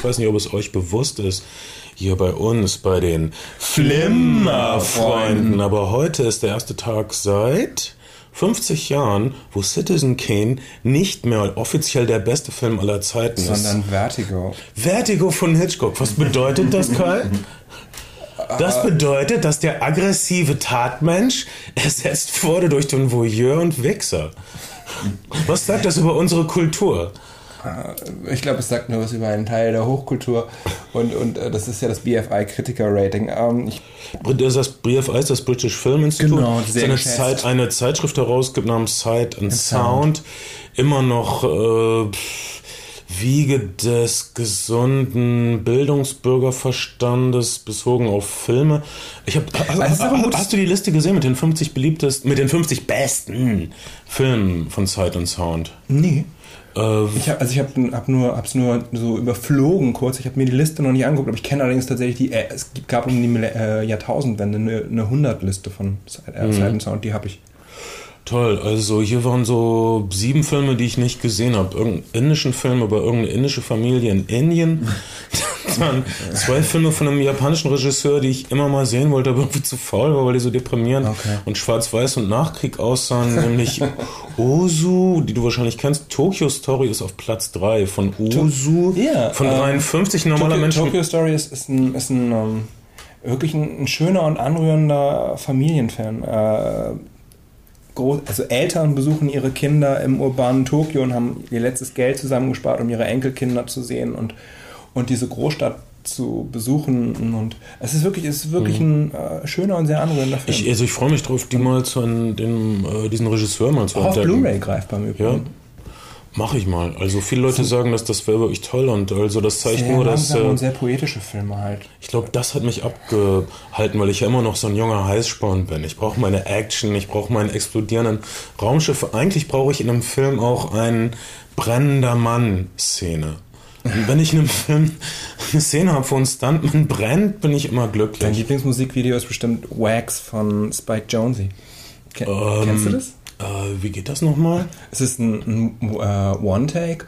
Ich weiß nicht, ob es euch bewusst ist, hier bei uns, bei den Flimmerfreunden. Aber heute ist der erste Tag seit 50 Jahren, wo Citizen Kane nicht mehr offiziell der beste Film aller Zeiten Sondern ist. Sondern Vertigo. Vertigo von Hitchcock. Was bedeutet das, Kai? Das bedeutet, dass der aggressive Tatmensch ersetzt wurde durch den Voyeur und Wichser. Was sagt das über unsere Kultur? Äh, ich glaube, es sagt nur was über einen Teil der Hochkultur und, und äh, das ist ja das BFI Kritiker Rating. Ähm, das BFI ist das British Film Institute. Genau, das eine, Zeit, eine Zeitschrift herausgibt namens Sight and Sound. Sound. Immer noch äh, Wiege des gesunden Bildungsbürgerverstandes bezogen auf Filme. Ich hab, hast, hast, hast, du die Liste gesehen mit den 50 beliebtesten, mit den 50 besten Filmen von Sight and Sound? Nee. Äh, ich hab, also ich habe hab nur, hab's nur so überflogen kurz. Ich habe mir die Liste noch nicht angeguckt, aber ich kenne allerdings tatsächlich die. Äh, es gab um die äh, Jahrtausendwende eine, eine 100-Liste von äh, mhm. Sound, die habe ich. Toll, also hier waren so sieben Filme, die ich nicht gesehen habe. Irgendeinen indischen Film über irgendeine indische Familie in Indien. Dann zwei Filme von einem japanischen Regisseur, die ich immer mal sehen wollte, aber irgendwie zu faul war, weil die so deprimierend okay. und schwarz-weiß und Nachkrieg aussahen. nämlich Ozu, die du wahrscheinlich kennst. Tokyo Story ist auf Platz 3 von Ozu. Ja, von ähm, 50 normaler Tokyo, Menschen. Tokyo Story ist, ist ein, ist ein um, wirklich ein, ein, schöner und anrührender Familienfilm. Äh, also Eltern besuchen ihre Kinder im urbanen Tokio und haben ihr letztes Geld zusammengespart, um ihre Enkelkinder zu sehen und, und diese Großstadt zu besuchen und es ist wirklich, es ist wirklich mhm. ein äh, schöner und sehr anrührender Film. Ich, also ich freue mich drauf, die mal zu den, äh, diesen Regisseur mal zu Auch entdecken. auf Blu-ray greifbar im Übrigen. Ja. Mache ich mal. Also viele Leute sagen, dass das wäre wirklich toll und also das zeigt sehr nur, dass äh, und sehr poetische Filme halt. Ich glaube, das hat mich abgehalten, weil ich ja immer noch so ein junger Heißsporn bin. Ich brauche meine Action, ich brauche meine explodierenden Raumschiffe. Eigentlich brauche ich in einem Film auch eine brennender Mann-Szene. Und wenn ich in einem Film eine Szene habe, wo ein Stuntman brennt, bin ich immer glücklich. Dein Lieblingsmusikvideo ist bestimmt Wax von Spike Jonze. Ken ähm, kennst du das? Äh, wie geht das nochmal? Es ist ein, ein uh, One-Take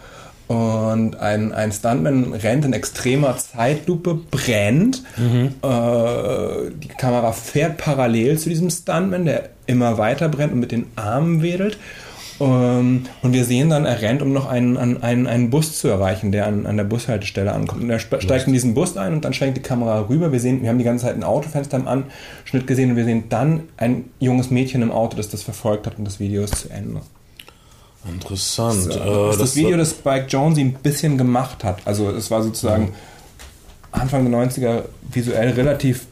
und ein, ein Stuntman rennt in extremer Zeitlupe, brennt. Mhm. Äh, die Kamera fährt parallel zu diesem Stuntman, der immer weiter brennt und mit den Armen wedelt. Ähm, und wir sehen dann, er rennt, um noch einen, einen, einen Bus zu erreichen, der an, an der Bushaltestelle ankommt. Und er steigt in diesen Bus ein und dann schwenkt die Kamera rüber. Wir sehen, wir haben die ganze Zeit ein Autofenster im Anschnitt gesehen und wir sehen dann ein junges Mädchen im Auto, das das verfolgt hat und das Video ist zu Ende. Interessant. Das, äh, das, das Video, das Spike Jones ein bisschen gemacht hat. Also es war sozusagen mhm. Anfang der 90er visuell relativ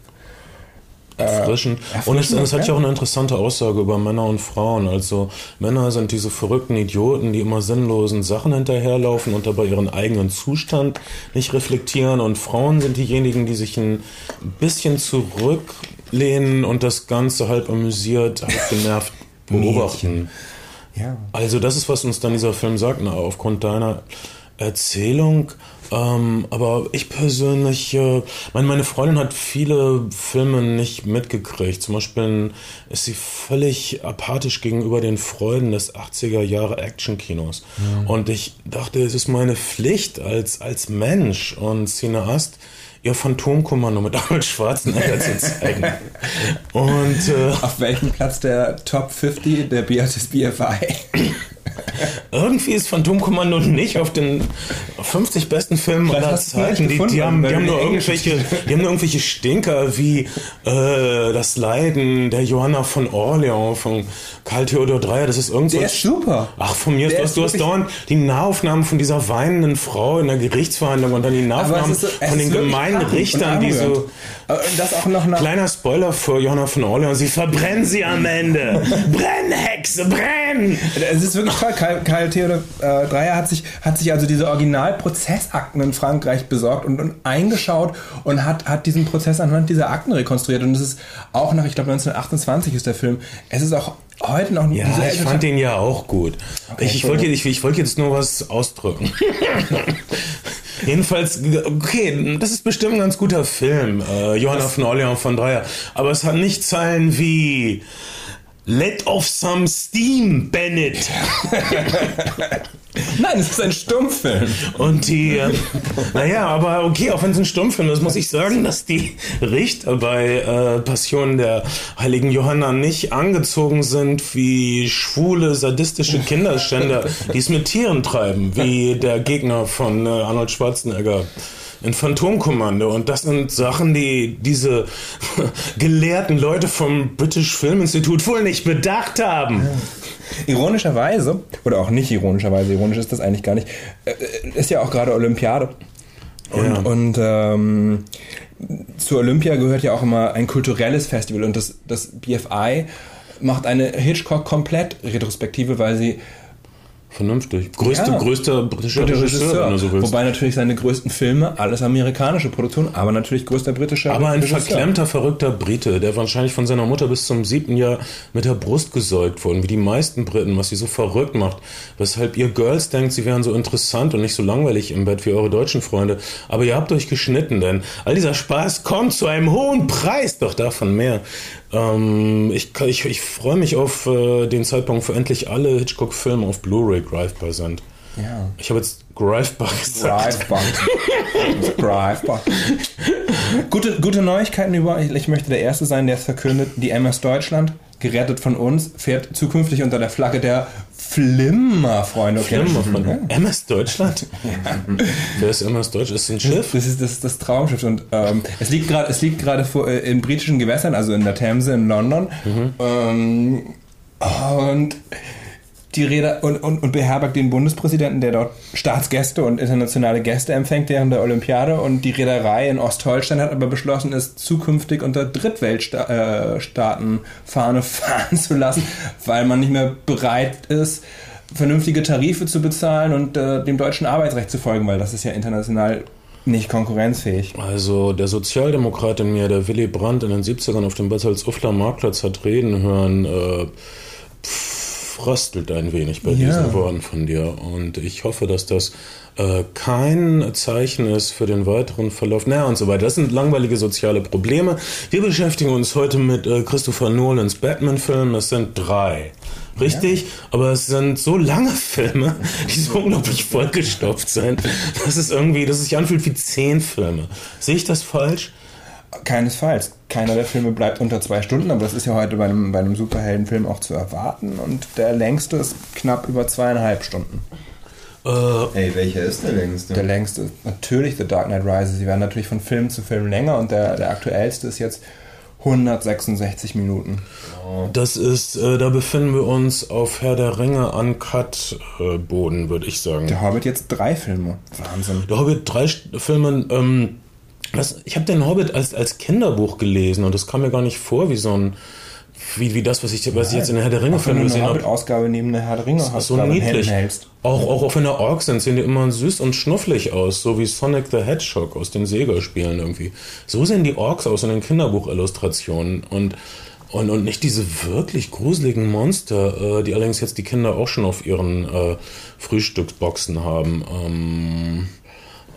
erfrischend. Äh, und es, es, hat ja auch eine interessante Aussage über Männer und Frauen. Also Männer sind diese verrückten Idioten, die immer sinnlosen Sachen hinterherlaufen und dabei ihren eigenen Zustand nicht reflektieren. Und Frauen sind diejenigen, die sich ein bisschen zurücklehnen und das Ganze halb amüsiert, halb genervt beobachten. Ja. Also das ist, was uns dann dieser Film sagt, na, aufgrund deiner Erzählung ähm, aber ich persönlich, äh, meine, meine Freundin hat viele Filme nicht mitgekriegt. Zum Beispiel ist sie völlig apathisch gegenüber den Freuden des 80er Jahre Actionkinos. Mhm. Und ich dachte, es ist meine Pflicht als, als Mensch und Cineast, ihr Phantomkommando mit Arnold Schwarzenegger zu zeigen. Und äh, auf welchem Platz der Top 50 der BFI? Irgendwie ist Phantomkommando nicht auf den 50 besten Filmen aller Zeiten. Die, die, haben, die, haben nur irgendwelche, die haben nur irgendwelche Stinker wie äh, das Leiden der Johanna von Orleans von Karl Theodor Dreyer. Das ist irgendwas. Der ist super. Ach, von mir ist, du hast dauernd die Nahaufnahmen von dieser weinenden Frau in der Gerichtsverhandlung und dann die Nahaufnahmen so, von den gemeinen Richtern, die so. Das auch noch Kleiner Spoiler für Johanna von Orleans. Sie verbrennen sie am Ende. brenn, Hexe, brenn! Es ist wirklich toll. Karl, Theodor äh, Dreyer hat sich, hat sich also diese Originalprozessakten in Frankreich besorgt und, und eingeschaut und hat, hat diesen Prozess anhand dieser Akten rekonstruiert. Und es ist auch nach, ich glaube 1928 ist der Film. Es ist auch heute noch Ja, ich fand den ja auch gut. Okay, ich, ich wollte ich, ich wollte jetzt nur was ausdrücken. Jedenfalls, okay, das ist bestimmt ein ganz guter Film, äh, Johanna von Orleans von Dreyer. Aber es hat nicht Zeilen wie Let off some steam, Bennett. Nein, es ist ein Stummfilm. Und die, äh, naja, aber okay, auch wenn es ein Stummfilm ist, muss ich sagen, dass die Richter bei äh, Passion der heiligen Johanna nicht angezogen sind wie schwule, sadistische Kinderschänder, die es mit Tieren treiben, wie der Gegner von äh, Arnold Schwarzenegger in Phantomkommando. Und das sind Sachen, die diese gelehrten Leute vom British Film Institute wohl nicht bedacht haben. Ironischerweise, oder auch nicht ironischerweise, ironisch ist das eigentlich gar nicht, äh, ist ja auch gerade Olympiade. Und, ja. und ähm, zur Olympia gehört ja auch immer ein kulturelles Festival und das, das BFI macht eine Hitchcock-Komplett-Retrospektive, weil sie Vernünftig. Größte, ja. Größter britischer Regisseur, Regisseur, wenn du so willst. Wobei natürlich seine größten Filme alles amerikanische Produktion, aber natürlich größter britischer Aber ein Regisseur. verklemmter, verrückter Brite, der wahrscheinlich von seiner Mutter bis zum siebten Jahr mit der Brust gesäugt wurde, wie die meisten Briten, was sie so verrückt macht, weshalb ihr Girls denkt, sie wären so interessant und nicht so langweilig im Bett wie eure deutschen Freunde. Aber ihr habt euch geschnitten, denn all dieser Spaß kommt zu einem hohen Preis, doch davon mehr. Ähm, ich ich, ich freue mich auf äh, den Zeitpunkt, wo endlich alle Hitchcock-Filme auf Blu-ray greifbar sind. Ja. Ich habe jetzt greifbar gesagt. Greifbar. greifbar. gute, gute Neuigkeiten über, ich, möchte der Erste sein, der es verkündet, die MS Deutschland gerettet von uns, fährt zukünftig unter der Flagge der Flimmer, Freunde. Flimmer von ja. MS Deutschland? Ja. Wer ist MS Deutschland? Ist ein Schiff? Das ist das, das Traumschiff. Und ähm, es liegt gerade es liegt gerade äh, in britischen Gewässern, also in der Themse in London. Mhm. Ähm, und die Rede und, und, und beherbergt den Bundespräsidenten, der dort Staatsgäste und internationale Gäste empfängt während der Olympiade. Und die Reederei in Ostholstein hat aber beschlossen, es zukünftig unter Drittweltstaatenfahne äh, fahren zu lassen, weil man nicht mehr bereit ist, vernünftige Tarife zu bezahlen und äh, dem deutschen Arbeitsrecht zu folgen, weil das ist ja international nicht konkurrenzfähig. Also der Sozialdemokrat in mir, der Willy Brandt in den 70ern auf dem Bertholds-Uffler Marktplatz hat reden hören, äh, pff, fröstelt ein wenig bei ja. diesen Worten von dir. Und ich hoffe, dass das äh, kein Zeichen ist für den weiteren Verlauf. Naja, und so weiter. Das sind langweilige soziale Probleme. Wir beschäftigen uns heute mit äh, Christopher Nolans Batman-Filmen. Das sind drei. Richtig, ja. aber es sind so lange Filme, die so unglaublich vollgestopft sind, dass es irgendwie, dass es sich anfühlt wie zehn Filme. Sehe ich das falsch? Keinesfalls. Keiner der Filme bleibt unter zwei Stunden, aber das ist ja heute bei einem, bei einem Superheldenfilm auch zu erwarten. Und der längste ist knapp über zweieinhalb Stunden. Äh, Ey, welcher ist der längste? Der längste ist natürlich The Dark Knight Rises. Sie werden natürlich von Film zu Film länger und der, der aktuellste ist jetzt 166 Minuten. Das ist, äh, da befinden wir uns auf Herr der Ringe Uncut-Boden, äh, würde ich sagen. Der Hobbit jetzt drei Filme. Wahnsinn. Der Hobbit drei Filme, ähm, das, ich habe den Hobbit als, als Kinderbuch gelesen und das kam mir gar nicht vor wie so ein wie, wie das, was ich, was ich jetzt in der Herr der Ringe Film gesehen habe. Ausgabe neben der Herr der Ringe Ausgabe so niedlich. Auch, auch, auch wenn der Orks sind, sehen die immer süß und schnufflig aus, so wie Sonic the Hedgehog aus den Sega-Spielen irgendwie. So sehen die Orks aus in den Kinderbuchillustrationen und und, und nicht diese wirklich gruseligen Monster, äh, die allerdings jetzt die Kinder auch schon auf ihren äh, Frühstücksboxen haben. Ähm,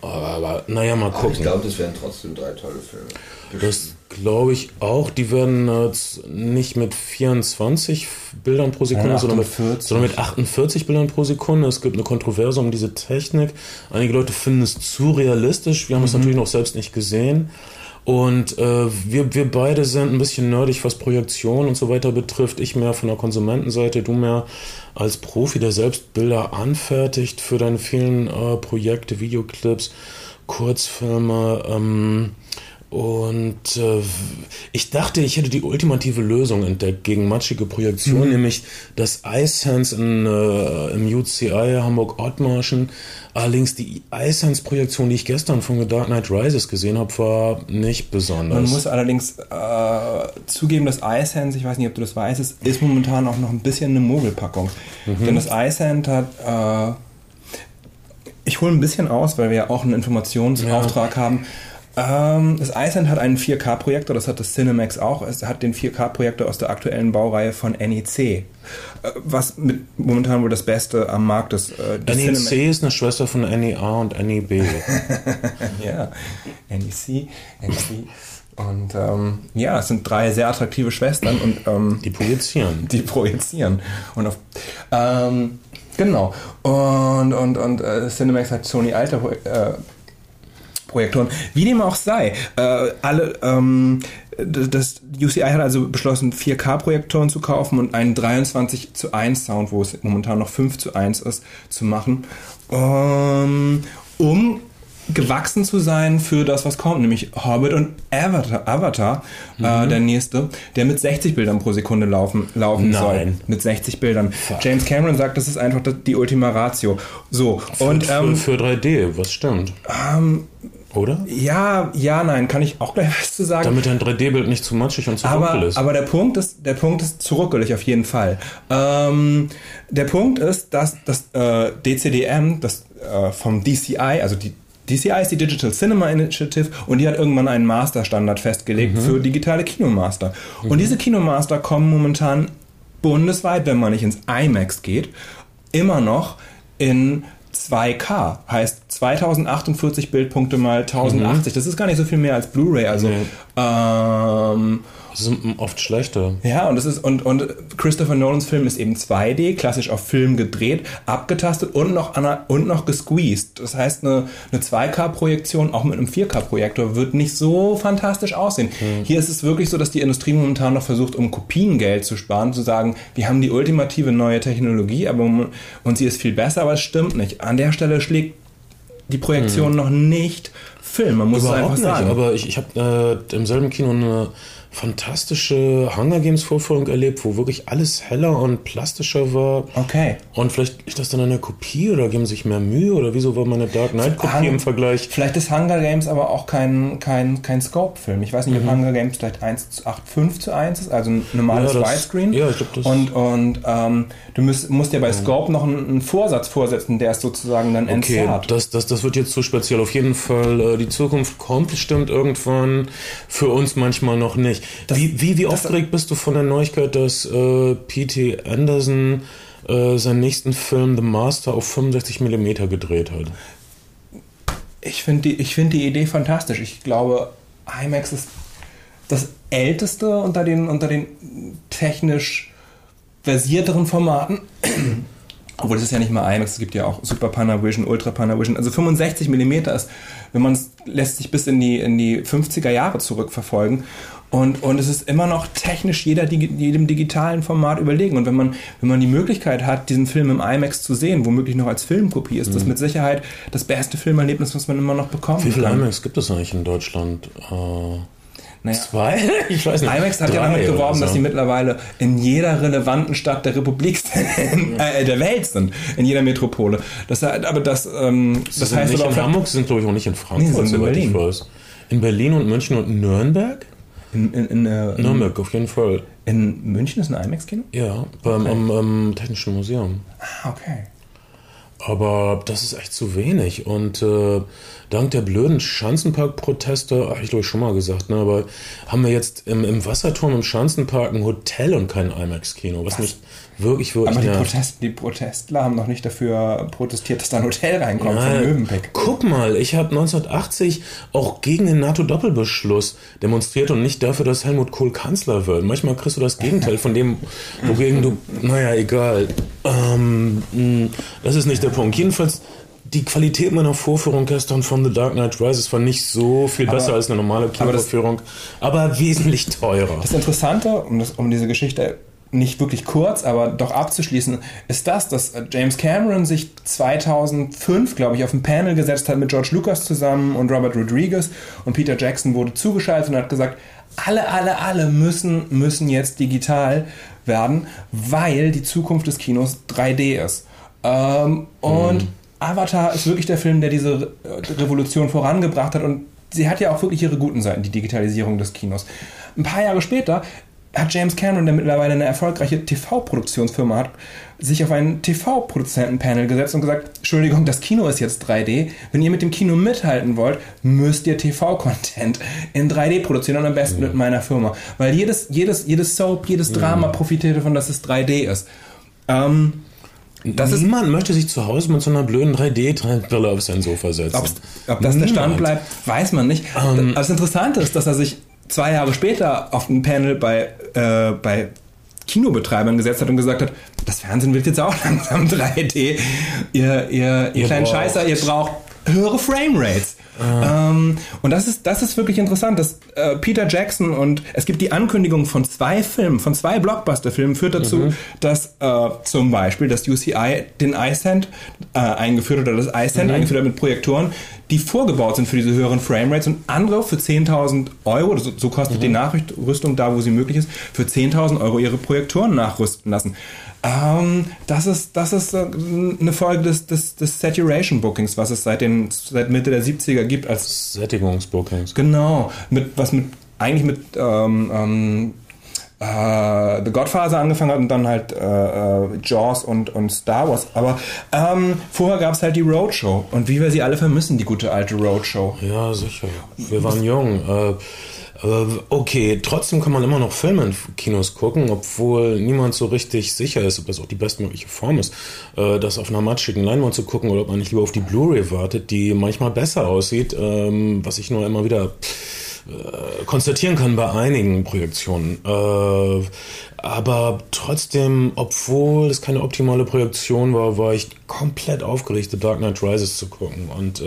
aber naja, mal gucken. Aber ich glaube, das wären trotzdem drei tolle Filme. Das glaube ich auch. Die werden äh, nicht mit 24 Bildern pro Sekunde, sondern mit, sondern mit 48 Bildern pro Sekunde. Es gibt eine Kontroverse um diese Technik. Einige Leute finden es zu realistisch. Wir haben mhm. es natürlich noch selbst nicht gesehen. Und äh, wir, wir beide sind ein bisschen nerdig, was Projektion und so weiter betrifft. Ich mehr von der Konsumentenseite, du mehr als Profi, der selbst Bilder anfertigt für deine vielen äh, Projekte, Videoclips, Kurzfilme. Ähm, und äh, ich dachte, ich hätte die ultimative Lösung entdeckt gegen matschige Projektion, mhm. nämlich das iSense in, äh, im UCI Hamburg-Ottmarschen. Allerdings die iSense-Projektion, die ich gestern von The Dark Knight Rises gesehen habe, war nicht besonders. Man muss allerdings äh, zugeben, dass iSense, ich weiß nicht, ob du das weißt, ist momentan auch noch ein bisschen eine Mogelpackung. Mhm. Denn das iSense hat... Äh, ich hole ein bisschen aus, weil wir ja auch einen Informationsauftrag ja. haben. Ähm, das Iceland hat einen 4K-Projektor, das hat das Cinemax auch. Es hat den 4K-Projektor aus der aktuellen Baureihe von NEC. Äh, was mit momentan wohl das Beste am Markt ist. Äh, NEC Cinemax ist eine Schwester von NEA und NEB. ja, NEC, NEC. Und ähm, ja, es sind drei sehr attraktive Schwestern und ähm, die projizieren. Die projizieren. Und auf, ähm, Genau. Und, und, und äh, Cinemax hat Sony Alter äh, Projektoren. Wie dem auch sei, äh, alle, ähm, das UCI hat also beschlossen, 4K-Projektoren zu kaufen und einen 23 zu 1 Sound, wo es momentan noch 5 zu 1 ist, zu machen, um, um gewachsen zu sein für das, was kommt, nämlich Hobbit und Avatar, Avatar äh, mhm. äh, der nächste, der mit 60 Bildern pro Sekunde laufen, laufen Nein. soll. Mit 60 Bildern. Fuck. James Cameron sagt, das ist einfach die Ultima Ratio. So, für, und ähm, für, für 3D, was stimmt? Ähm, oder? Ja, ja, nein, kann ich auch gleich was zu sagen. Damit dein 3D-Bild nicht zu matschig und zu aber, dunkel ist. Aber der Punkt ist, der Punkt ist zu ruckelig auf jeden Fall. Ähm, der Punkt ist, dass das äh, DCDM, das äh, vom DCI, also die DCI ist die Digital Cinema Initiative und die hat irgendwann einen Masterstandard festgelegt mhm. für digitale Kinomaster. Mhm. Und diese Kinomaster kommen momentan bundesweit, wenn man nicht ins IMAX geht, immer noch in 2K, heißt 2048 Bildpunkte mal 1080. Mhm. Das ist gar nicht so viel mehr als Blu-ray. Also nee. ähm, das ist oft schlechter. Ja, und das ist und, und Christopher Nolans Film ist eben 2D, klassisch auf Film gedreht, abgetastet und noch und noch gesqueezed. Das heißt, eine, eine 2K-Projektion, auch mit einem 4K-Projektor, wird nicht so fantastisch aussehen. Hm. Hier ist es wirklich so, dass die Industrie momentan noch versucht, um Kopiengeld zu sparen, zu sagen, wir haben die ultimative neue Technologie, aber und sie ist viel besser, aber es stimmt nicht. An der Stelle schlägt die Projektion hm. noch nicht Film, man muss Überhaupt es einfach nicht, sagen. Aber ich, ich habe äh, im selben Kino eine fantastische Hunger Games Vorführung erlebt, wo wirklich alles heller und plastischer war. Okay. Und vielleicht ist das dann eine Kopie oder geben sich mehr Mühe oder wieso war meine Dark Knight Kopie im Vergleich? Vielleicht ist Hunger Games aber auch kein, kein, kein Scope-Film. Ich weiß nicht, mhm. ob Hunger Games vielleicht 1 zu 8, 5 zu 1 ist, also ein normales ja, Widescreen. Ja, ich glaube das. Und, und ähm, du musst, musst dir bei Scope noch einen, einen, Vorsatz vorsetzen, der ist sozusagen dann okay, Das, das, das wird jetzt zu speziell. Auf jeden Fall, äh, die Zukunft kommt bestimmt irgendwann. Für uns manchmal noch nicht. Das, wie wie, wie aufgeregt bist du von der Neuigkeit, dass äh, P.T. Anderson äh, seinen nächsten Film The Master auf 65 mm gedreht hat? Ich finde die, find die Idee fantastisch. Ich glaube, IMAX ist das älteste unter den, unter den technisch versierteren Formaten. Obwohl es ist ja nicht mal IMAX, es gibt ja auch Super Panavision, Ultra Panavision. Also 65 mm ist, wenn man es lässt sich bis in die, in die 50er Jahre zurückverfolgen. Und, und es ist immer noch technisch jeder, jedem digitalen Format überlegen. Und wenn man, wenn man die Möglichkeit hat, diesen Film im IMAX zu sehen, womöglich noch als Filmkopie, ist mhm. das mit Sicherheit das beste Filmerlebnis, was man immer noch bekommt. Wie viele IMAX gibt es eigentlich in Deutschland? Äh naja. Zwei? Ich weiß nicht. IMAX hat Drei ja damit geworben, so. dass sie mittlerweile in jeder relevanten Stadt der Republik äh, der Welt sind, in jeder Metropole. Das, aber das, ähm, das, das heißt nicht in Hamburg, sind glaube ich auch nicht in Frankfurt, nee, in Berlin. In Berlin und München und Nürnberg? In, in, in, äh, Nürnberg, auf jeden Fall. In München ist ein IMAX-Kino? Ja, beim okay. am, am Technischen Museum. Ah, okay. Aber das ist echt zu wenig. Und äh, dank der blöden Schanzenpark-Proteste, habe ich glaube ich schon mal gesagt, ne, aber haben wir jetzt im, im Wasserturm im Schanzenpark ein Hotel und kein IMAX-Kino, was, was mich wirklich, wirklich. Aber die, Protest, die, Protestler haben noch nicht dafür protestiert, dass da ein Hotel reinkommt ja, von Mövenpick. Guck mal, ich habe 1980 auch gegen den NATO-Doppelbeschluss demonstriert und nicht dafür, dass Helmut Kohl Kanzler wird. Manchmal kriegst du das Gegenteil von dem, wogegen du. Naja, egal. Ähm, das ist nicht der Punkt. Jedenfalls die Qualität meiner Vorführung gestern von The Dark Knight Rises war nicht so viel besser aber, als eine normale Kinovorführung, aber, aber, wesentlich teurer. Das Interessante, um, das, um diese Geschichte nicht wirklich kurz, aber doch abzuschließen, ist das, dass James Cameron sich 2005, glaube ich, auf ein Panel gesetzt hat mit George Lucas zusammen und Robert Rodriguez und Peter Jackson wurde zugeschaltet und hat gesagt, alle, alle, alle müssen, müssen jetzt digital werden, weil die Zukunft des Kinos 3D ist. Ähm, und mhm. Avatar ist wirklich der Film, der diese Revolution vorangebracht hat und sie hat ja auch wirklich ihre guten Seiten, die Digitalisierung des Kinos. Ein paar Jahre später hat James Cameron, der mittlerweile eine erfolgreiche TV-Produktionsfirma hat, sich auf einen TV-Produzentenpanel gesetzt und gesagt, Entschuldigung, das Kino ist jetzt 3D. Wenn ihr mit dem Kino mithalten wollt, müsst ihr TV-Content in 3D produzieren und am besten ja. mit meiner Firma. Weil jedes, jedes, jedes Soap, jedes Drama ja. profitiert davon, dass es 3D ist. Ähm, das Niemand ist, möchte sich zu Hause mit so einer blöden 3D-Brille auf sein Sofa setzen. Ob das der Stand bleibt, weiß man nicht. Ähm, das Interessante ist, dass er sich zwei Jahre später auf einem Panel bei, äh, bei Kinobetreibern gesetzt hat und gesagt hat, das Fernsehen wird jetzt auch langsam 3D. Ihr, ihr, ihr, ihr kleinen Scheißer, ihr braucht höhere Framerates. Ah. Ähm, und das ist, das ist wirklich interessant, dass äh, Peter Jackson und es gibt die Ankündigung von zwei Filmen, von zwei Blockbuster-Filmen, führt dazu, mhm. dass äh, zum Beispiel das UCI den iSend äh, eingeführt hat oder das iSend mhm. eingeführt hat mit Projektoren, die vorgebaut sind für diese höheren Framerates und andere für 10.000 Euro, so, so kostet mhm. die Nachrüstung da, wo sie möglich ist, für 10.000 Euro ihre Projektoren nachrüsten lassen. Ähm, das ist, das ist äh, eine Folge des, des, des Saturation Bookings, was es seit, den, seit Mitte der 70er gibt als Sättigungsbookings. Genau, mit was mit eigentlich mit ähm, ähm, äh, The Godfather angefangen hat und dann halt äh, äh, Jaws und, und Star Wars. Aber ähm, vorher gab es halt die Roadshow und wie wir sie alle vermissen, die gute alte Roadshow. Ja, sicher. Wir waren jung. Äh, äh, okay, trotzdem kann man immer noch Filme in Kinos gucken, obwohl niemand so richtig sicher ist, ob das auch die bestmögliche Form ist, äh, das auf einer matschigen Leinwand zu gucken oder ob man nicht lieber auf die Blu-ray wartet, die manchmal besser aussieht, ähm, was ich nur immer wieder äh, konstatieren kann bei einigen Projektionen. aber trotzdem, obwohl es keine optimale Projektion war, war ich komplett aufgeregt, The Dark Knight Rises zu gucken und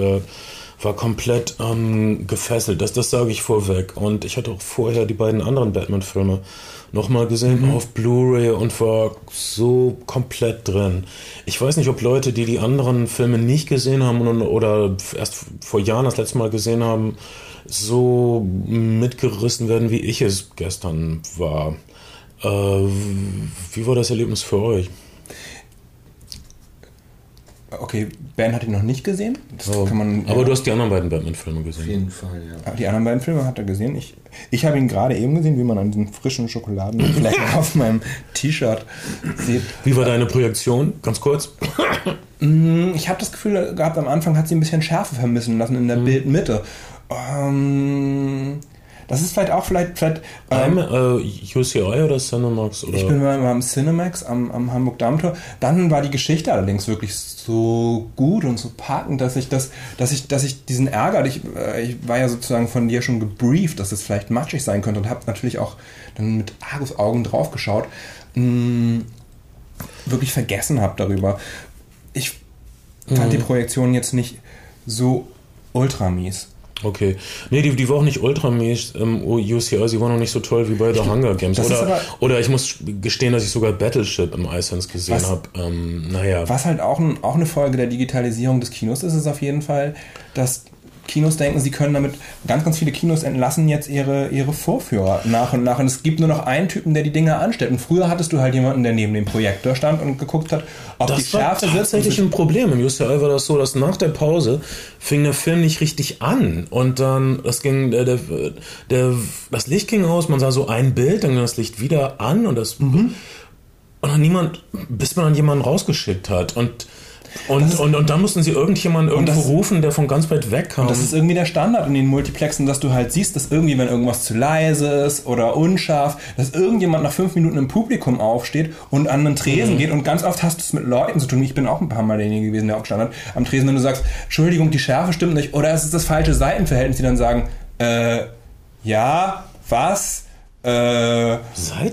war komplett ähm, gefesselt. Das, das sage ich vorweg. Und ich hatte auch vorher die beiden anderen Batman-Filme nochmal gesehen mhm. auf Blu-ray und war so komplett drin. Ich weiß nicht, ob Leute, die die anderen Filme nicht gesehen haben oder erst vor Jahren das letzte Mal gesehen haben, so mitgerissen werden, wie ich es gestern war. Äh, wie war das Erlebnis für euch? Okay, Ben hat ihn noch nicht gesehen. Oh. Man, aber ja. du hast die anderen beiden Batman-Filme gesehen. Auf jeden Fall, ja. Die anderen beiden Filme hat er gesehen. Ich, ich habe ihn gerade eben gesehen, wie man an diesen frischen Schokoladenflecken auf meinem T-Shirt sieht. Wie war deine Projektion? Ganz kurz. Mm, ich habe das Gefühl gehabt, am Anfang hat sie ein bisschen Schärfe vermissen lassen in der mhm. Bildmitte. Ähm, das ist vielleicht auch vielleicht. vielleicht ähm, äh, UCI oder Cinemax? Oder? Ich bin mal am Cinemax am, am Hamburg Dammtor. Dann war die Geschichte allerdings wirklich so gut und so packend, dass ich das, dass ich, dass ich diesen Ärger, ich, äh, ich war ja sozusagen von dir schon gebrieft, dass es vielleicht matschig sein könnte und habe natürlich auch dann mit Argusaugen draufgeschaut, mh, mm, wirklich vergessen habe darüber. Ich fand mhm. die Projektion jetzt nicht so ultra mies. Okay. Nee, die, die war auch nicht ultramäßig ähm, UCI, sie war noch nicht so toll wie bei The Hunger Games. Oder, oder ich muss gestehen, dass ich sogar Battleship im iSense gesehen habe. Ähm, naja. Was halt auch, ein, auch eine Folge der Digitalisierung des Kinos ist, ist auf jeden Fall, dass Kinos denken, sie können damit, ganz, ganz viele Kinos entlassen jetzt ihre, ihre Vorführer nach und nach. Und es gibt nur noch einen Typen, der die Dinge anstellt. Und früher hattest du halt jemanden, der neben dem Projektor stand und geguckt hat, ob das die Schärfe. Das war tatsächlich ein Problem. Im UCI war das so, dass nach der Pause fing der Film nicht richtig an. Und dann, das ging, der, der, der das Licht ging aus, man sah so ein Bild, dann ging das Licht wieder an und das, mhm. und dann niemand, bis man dann jemanden rausgeschickt hat. Und und, ist, und, und dann mussten sie irgendjemanden irgendwo das, rufen, der von ganz weit weg kam. Und das ist irgendwie der Standard in den Multiplexen, dass du halt siehst, dass irgendwie, wenn irgendwas zu leise ist oder unscharf, dass irgendjemand nach fünf Minuten im Publikum aufsteht und an den Tresen mhm. geht. Und ganz oft hast du es mit Leuten zu tun. Ich bin auch ein paar Mal derjenige gewesen, der auch gestanden hat, am Tresen, wenn du sagst, Entschuldigung, die Schärfe stimmt nicht, oder es ist das falsche Seitenverhältnis, die dann sagen, äh, ja, was? Äh,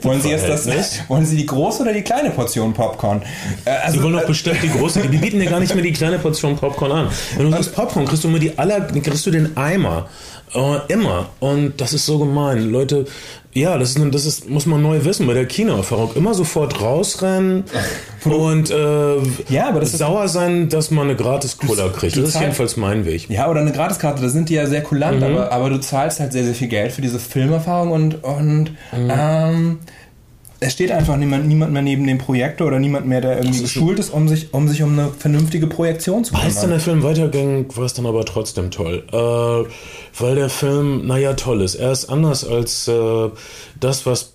wollen Sie jetzt das? Wollen Sie die große oder die kleine Portion Popcorn? Äh, also, Sie wollen doch bestimmt die große. Die bieten dir gar nicht mehr die kleine Portion Popcorn an. Wenn du sagst Popcorn, kriegst du immer die aller, kriegst du den Eimer. Uh, immer. Und das ist so gemein. Leute, ja, das ist, das ist, muss man neu wissen bei der Kinoerfahrung. Immer sofort rausrennen und äh, ja, aber das sauer sein, dass man eine gratis Cola kriegt. Das ist jedenfalls mein Weg. Ja, oder eine Gratiskarte, da sind die ja sehr kulant, mhm. aber, aber du zahlst halt sehr, sehr viel Geld für diese Filmerfahrung und, und mhm. ähm, es steht einfach niemand, niemand mehr neben dem Projektor oder niemand mehr, der irgendwie geschult ist, um sich, um sich um eine vernünftige Projektion zu kümmern. Als dann der Film weiterging, war es dann aber trotzdem toll. Äh, weil der Film, naja, toll ist. Er ist anders als äh, das, was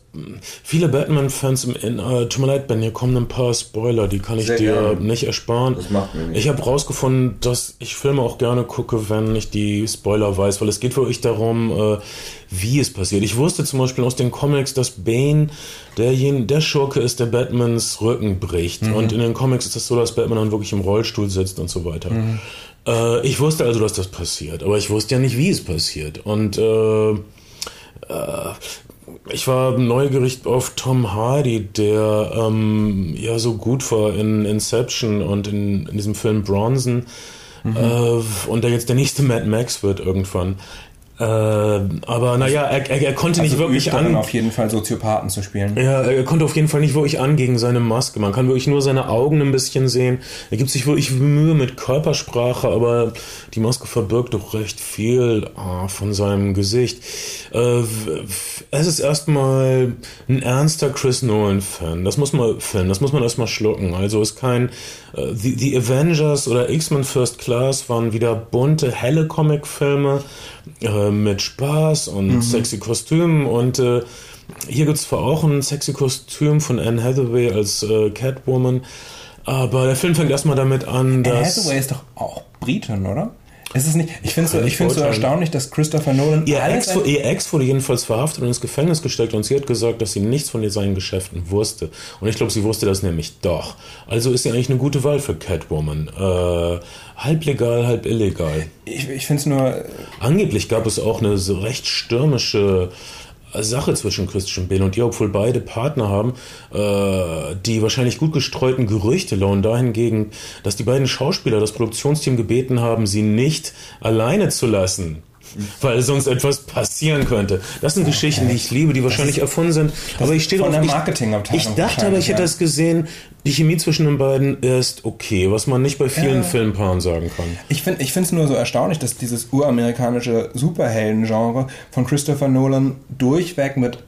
viele Batman-Fans im in, äh, tut mir leid, Ben, hier kommen ein paar Spoiler, die kann ich Sehr dir gerne. nicht ersparen. Das macht mir nicht. Ich habe rausgefunden, dass ich Filme auch gerne gucke, wenn ich die Spoiler weiß, weil es geht wirklich darum, äh, wie es passiert. Ich wusste zum Beispiel aus den Comics, dass Bane derjen, der Schurke ist, der Batmans Rücken bricht. Mhm. Und in den Comics ist es das so, dass Batman dann wirklich im Rollstuhl sitzt und so weiter. Mhm. Äh, ich wusste also, dass das passiert, aber ich wusste ja nicht, wie es passiert. Und äh, äh ich war neugierig auf Tom Hardy, der ähm, ja so gut war in Inception und in, in diesem Film Bronson. Mhm. Äh, und der jetzt der nächste Mad Max wird irgendwann. Äh, aber naja, er, er, er konnte also nicht wirklich an. auf jeden Fall Soziopathen zu spielen. Ja, er konnte auf jeden Fall nicht wirklich an gegen seine Maske. Man kann wirklich nur seine Augen ein bisschen sehen. Er gibt sich wirklich Mühe mit Körpersprache, aber die Maske verbirgt doch recht viel ah, von seinem Gesicht. Äh, es ist erstmal ein ernster Chris Nolan-Fan. Das muss man Fan, das muss man erstmal schlucken. Also ist kein äh, The, The Avengers oder X-Men First Class waren wieder bunte, helle Comic-Filme äh, mit Spaß und mhm. sexy Kostümen und äh, hier gibt es zwar auch ein sexy Kostüm von Anne Hathaway als äh, Catwoman, aber der Film fängt erstmal damit an, dass... Anne Hathaway ist doch auch Britin, oder? Ist es nicht? Ich finde es so, so erstaunlich, dass Christopher Nolan. Ihr Ex, ihr Ex wurde jedenfalls verhaftet und ins Gefängnis gesteckt und sie hat gesagt, dass sie nichts von seinen Geschäften wusste. Und ich glaube, sie wusste das nämlich doch. Also ist sie eigentlich eine gute Wahl für Catwoman. Äh, halb legal, halb illegal. Ich, ich finde es nur. Angeblich gab es auch eine so recht stürmische Sache zwischen Christian Bale und ihr, obwohl beide Partner haben, äh, die wahrscheinlich gut gestreuten Gerüchte lauen dahingegen, dass die beiden Schauspieler das Produktionsteam gebeten haben, sie nicht alleine zu lassen weil sonst etwas passieren könnte. Das sind okay. Geschichten, die ich liebe, die wahrscheinlich ist, erfunden sind. Aber ich stehe auf der Marketingabteilung. Ich, ich dachte aber, ich hätte ja. das gesehen. Die Chemie zwischen den beiden ist okay, was man nicht bei vielen ja. Filmpaaren sagen kann. Ich finde es nur so erstaunlich, dass dieses uramerikanische Superhelden-Genre von Christopher Nolan durchweg mit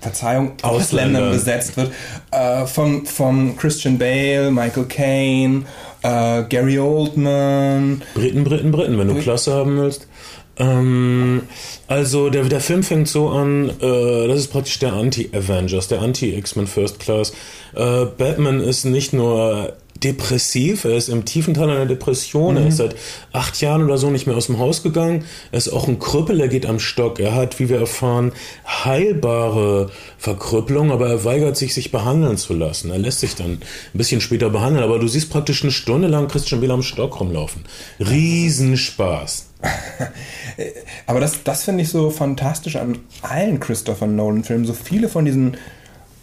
Verzeihung, Ausländern besetzt wird. Äh, von, von Christian Bale, Michael Caine, äh, Gary Oldman. Briten, Briten, Briten, wenn du Klasse haben willst. Ähm, also der, der Film fängt so an, äh, das ist praktisch der Anti-Avengers, der Anti-X-Men First Class. Äh, Batman ist nicht nur depressiv, er ist im tiefen Teil einer Depression, mhm. er ist seit acht Jahren oder so nicht mehr aus dem Haus gegangen, er ist auch ein Krüppel, er geht am Stock, er hat, wie wir erfahren, heilbare Verkrüppelung, aber er weigert sich, sich behandeln zu lassen. Er lässt sich dann ein bisschen später behandeln, aber du siehst praktisch eine Stunde lang Christian Bale am Stock rumlaufen. Riesenspaß. aber das, das finde ich so fantastisch an allen Christopher Nolan-Filmen, so viele von diesen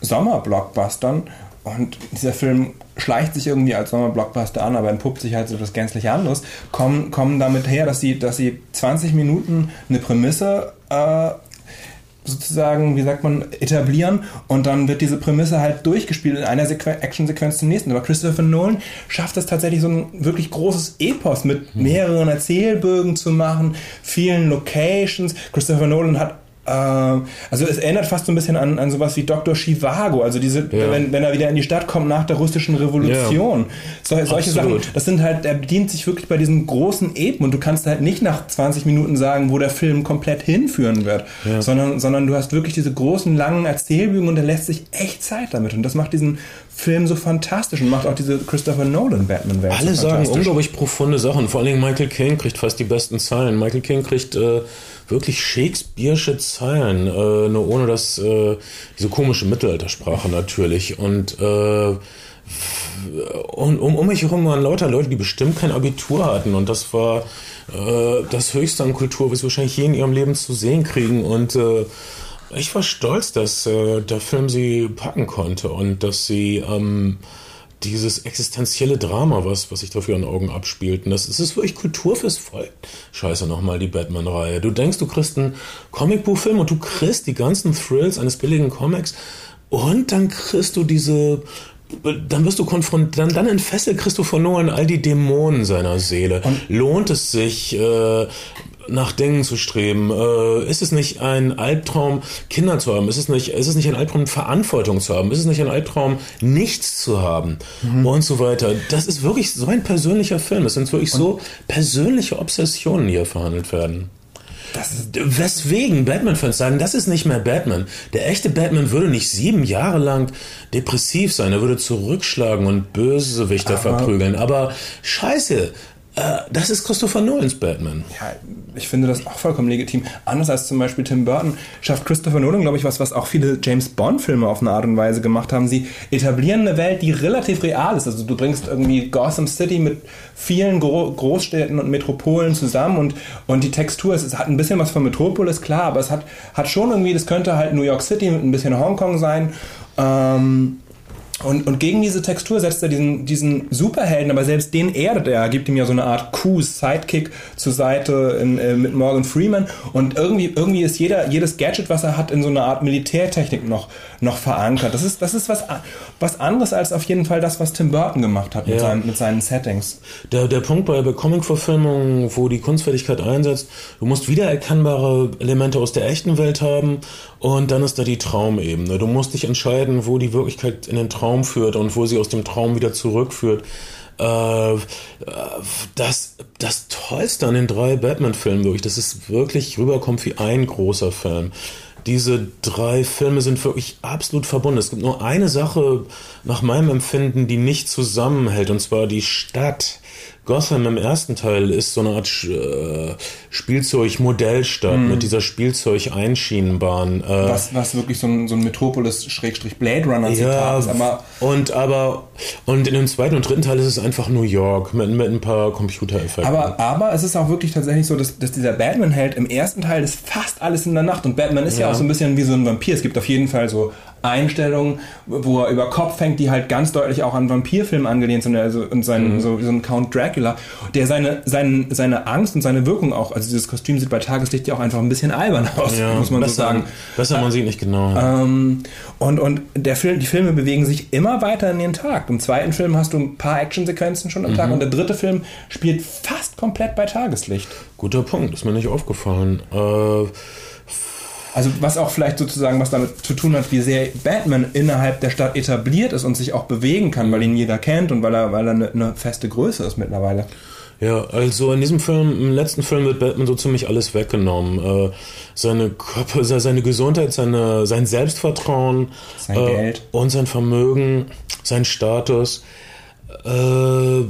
Sommerblockbustern. Und dieser Film schleicht sich irgendwie als Sommerblockbuster an, aber entpuppt sich halt so etwas gänzlich anderes, kommen, kommen damit her, dass sie, dass sie 20 Minuten eine Prämisse äh, sozusagen, wie sagt man, etablieren und dann wird diese Prämisse halt durchgespielt in einer Sequ Actionsequenz zum nächsten. Aber Christopher Nolan schafft es tatsächlich so ein wirklich großes Epos mit mehreren Erzählbögen zu machen, vielen Locations. Christopher Nolan hat also es erinnert fast so ein bisschen an, an sowas wie Dr. Chivago, also diese, ja. wenn, wenn er wieder in die Stadt kommt nach der russischen Revolution. Ja. So, solche Absolut. Sachen, das sind halt, er bedient sich wirklich bei diesen großen Epen und du kannst halt nicht nach 20 Minuten sagen, wo der Film komplett hinführen wird, ja. sondern, sondern du hast wirklich diese großen, langen Erzählbügen und er lässt sich echt Zeit damit und das macht diesen Film so fantastisch und macht auch diese Christopher Nolan Batman-Welt Alle so sagen unglaublich profunde Sachen, vor allen Dingen Michael Caine kriegt fast die besten Zahlen. Michael Caine kriegt äh, wirklich Shakespeare'sche Zeilen, äh, nur ohne das, äh, diese komische Mittelaltersprache natürlich. Und äh, und um, um mich herum waren lauter Leute, die bestimmt kein Abitur hatten. Und das war äh, das Höchste an Kultur, was sie wahrscheinlich je in ihrem Leben zu sehen kriegen. Und äh, ich war stolz, dass äh, der Film sie packen konnte und dass sie ähm, dieses existenzielle Drama, was, was sich da für ihren Augen abspielt. Und das, das ist wirklich Kultur fürs Volk. Scheiße nochmal, die Batman-Reihe. Du denkst, du kriegst einen Comicbuchfilm und du kriegst die ganzen Thrills eines billigen Comics und dann kriegst du diese dann wirst du konfrontiert, dann, dann entfesselt Christopher Nolan all die Dämonen seiner Seele. Und Lohnt es sich, äh, nach Dingen zu streben? Äh, ist es nicht ein Albtraum, Kinder zu haben? Ist es nicht, ist es nicht ein Albtraum, Verantwortung zu haben? Ist es nicht ein Albtraum, nichts zu haben? Mhm. Und so weiter. Das ist wirklich so ein persönlicher Film. Es sind wirklich Und so persönliche Obsessionen, die hier verhandelt werden. Weswegen Batman-Fans sagen, das ist nicht mehr Batman. Der echte Batman würde nicht sieben Jahre lang depressiv sein. Er würde zurückschlagen und Bösewichter Aber verprügeln. Aber scheiße, das ist Christopher Nolans Batman. Ja, ich finde das auch vollkommen legitim. Anders als zum Beispiel Tim Burton schafft Christopher Nolan, glaube ich, was, was auch viele James Bond-Filme auf eine Art und Weise gemacht haben. Sie etablieren eine Welt, die relativ real ist. Also du bringst irgendwie Gotham City mit vielen Gro Großstädten und Metropolen zusammen und, und die Textur, es, es hat ein bisschen was von Metropolis, klar, aber es hat, hat schon irgendwie, das könnte halt New York City mit ein bisschen Hongkong sein. Ähm, und, und gegen diese Textur setzt er diesen, diesen Superhelden, aber selbst den erdet er, gibt ihm ja so eine Art Coup-Sidekick zur Seite in, äh, mit Morgan Freeman. Und irgendwie, irgendwie ist jeder, jedes Gadget, was er hat, in so einer Art Militärtechnik noch, noch verankert. Das ist, das ist was, was anderes als auf jeden Fall das, was Tim Burton gemacht hat mit, ja. seinen, mit seinen Settings. Der, der Punkt bei, bei Comic-Verfilmungen, wo die Kunstfertigkeit einsetzt, du musst wiedererkennbare Elemente aus der echten Welt haben und dann ist da die Traumebene. Du musst dich entscheiden, wo die Wirklichkeit in den Traum führt und wo sie aus dem Traum wieder zurückführt. Äh, das, das Tollste an den drei Batman-Filmen, wirklich, dass es wirklich rüberkommt wie ein großer Film. Diese drei Filme sind wirklich absolut verbunden. Es gibt nur eine Sache nach meinem Empfinden, die nicht zusammenhält, und zwar die Stadt Gotham im ersten Teil ist so eine Art äh, Spielzeug-Modellstadt mm. mit dieser Spielzeug-Einschienenbahn. Äh, was, was wirklich so ein, so ein Metropolis-Blade Runner-Zitat ja, ist. Aber und aber und in dem zweiten und dritten Teil ist es einfach New York mit, mit ein paar Computereffekten. Aber, aber es ist auch wirklich tatsächlich so, dass, dass dieser Batman-Held im ersten Teil ist fast alles in der Nacht und Batman ist ja. ja auch so ein bisschen wie so ein Vampir. Es gibt auf jeden Fall so Einstellungen, wo er über Kopf fängt, die halt ganz deutlich auch an Vampirfilmen angelehnt sind, also und sein, mhm. so, so ein Count Dracula, der seine, seine, seine Angst und seine Wirkung auch, also dieses Kostüm sieht bei Tageslicht ja auch einfach ein bisschen albern aus, ja, muss man besser, so sagen. Besser man sieht nicht genau. Ähm, und und der Film, die Filme bewegen sich immer weiter in den Tag. Im zweiten Film hast du ein paar Actionsequenzen schon am mhm. Tag und der dritte Film spielt fast komplett bei Tageslicht. Guter Punkt, ist mir nicht aufgefallen. Äh, also was auch vielleicht sozusagen was damit zu tun hat, wie sehr Batman innerhalb der Stadt etabliert ist und sich auch bewegen kann, weil ihn jeder kennt und weil er, weil er eine, eine feste Größe ist mittlerweile. Ja, also in diesem Film, im letzten Film wird Batman so ziemlich alles weggenommen. Äh, seine Körper, seine Gesundheit, seine, sein Selbstvertrauen, sein äh, Geld und sein Vermögen, sein Status. Äh,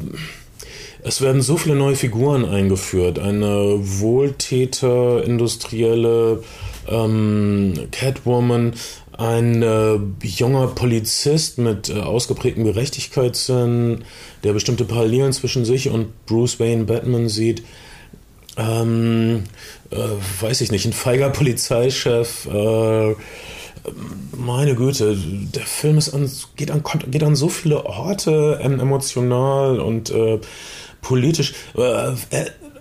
es werden so viele neue Figuren eingeführt. Eine Wohltäter, industrielle ähm, Catwoman, ein äh, junger Polizist mit äh, ausgeprägtem Gerechtigkeitssinn, der bestimmte Parallelen zwischen sich und Bruce Wayne Batman sieht. Ähm, äh, weiß ich nicht, ein feiger Polizeichef. Äh, meine Güte, der Film ist an, geht, an, geht an so viele Orte, emotional und äh, politisch. Äh,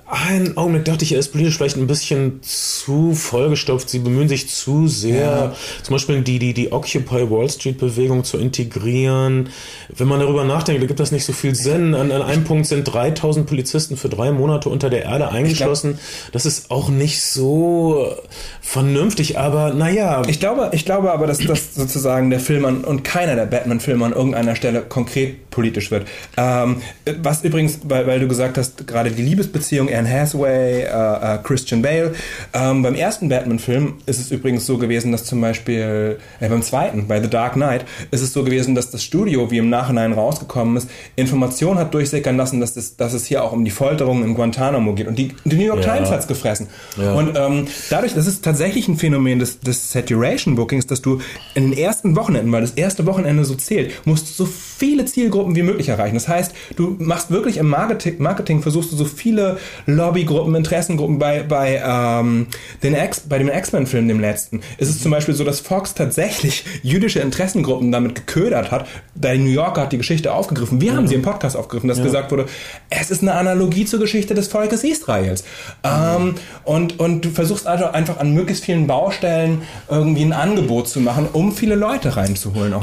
einen Augenblick dachte ich, er ist politisch vielleicht ein bisschen zu vollgestopft. Sie bemühen sich zu sehr, ja. zum Beispiel die, die, die Occupy Wall Street Bewegung zu integrieren. Wenn man darüber nachdenkt, da gibt das nicht so viel Sinn. An, an einem Punkt sind 3000 Polizisten für drei Monate unter der Erde eingeschlossen. Glaub, das ist auch nicht so vernünftig, aber naja. Ich glaube, ich glaube aber, dass das sozusagen der Film an, und keiner der Batman-Filme an irgendeiner Stelle konkret politisch wird. Ähm, was übrigens, weil, weil du gesagt hast, gerade die Liebesbeziehung Anne Hathaway, äh, äh, Christian Bale. Ähm, beim ersten Batman-Film ist es übrigens so gewesen, dass zum Beispiel, äh, beim zweiten, bei The Dark Knight, ist es so gewesen, dass das Studio, wie im Nachhinein rausgekommen ist, Informationen hat durchsickern lassen, dass, das, dass es hier auch um die Folterung in Guantanamo geht. Und die, die New York ja. Times hat's gefressen. Ja. Und ähm, dadurch, das ist tatsächlich ein Phänomen des, des Saturation Bookings, dass du in den ersten Wochenenden, weil das erste Wochenende so zählt, musst du so viele Zielgruppen wie möglich erreichen. Das heißt, du machst wirklich im Marketing, Marketing versuchst du so viele Lobbygruppen, Interessengruppen bei, bei, ähm, den X, bei dem X-Men-Film, dem letzten, ist es zum Beispiel so, dass Fox tatsächlich jüdische Interessengruppen damit geködert hat. Der New Yorker hat die Geschichte aufgegriffen. Wir ja. haben sie im Podcast aufgegriffen, dass ja. gesagt wurde, es ist eine Analogie zur Geschichte des Volkes Israels. Mhm. Ähm, und, und du versuchst also einfach an möglichst vielen Baustellen irgendwie ein Angebot zu machen, um viele Leute reinzuholen.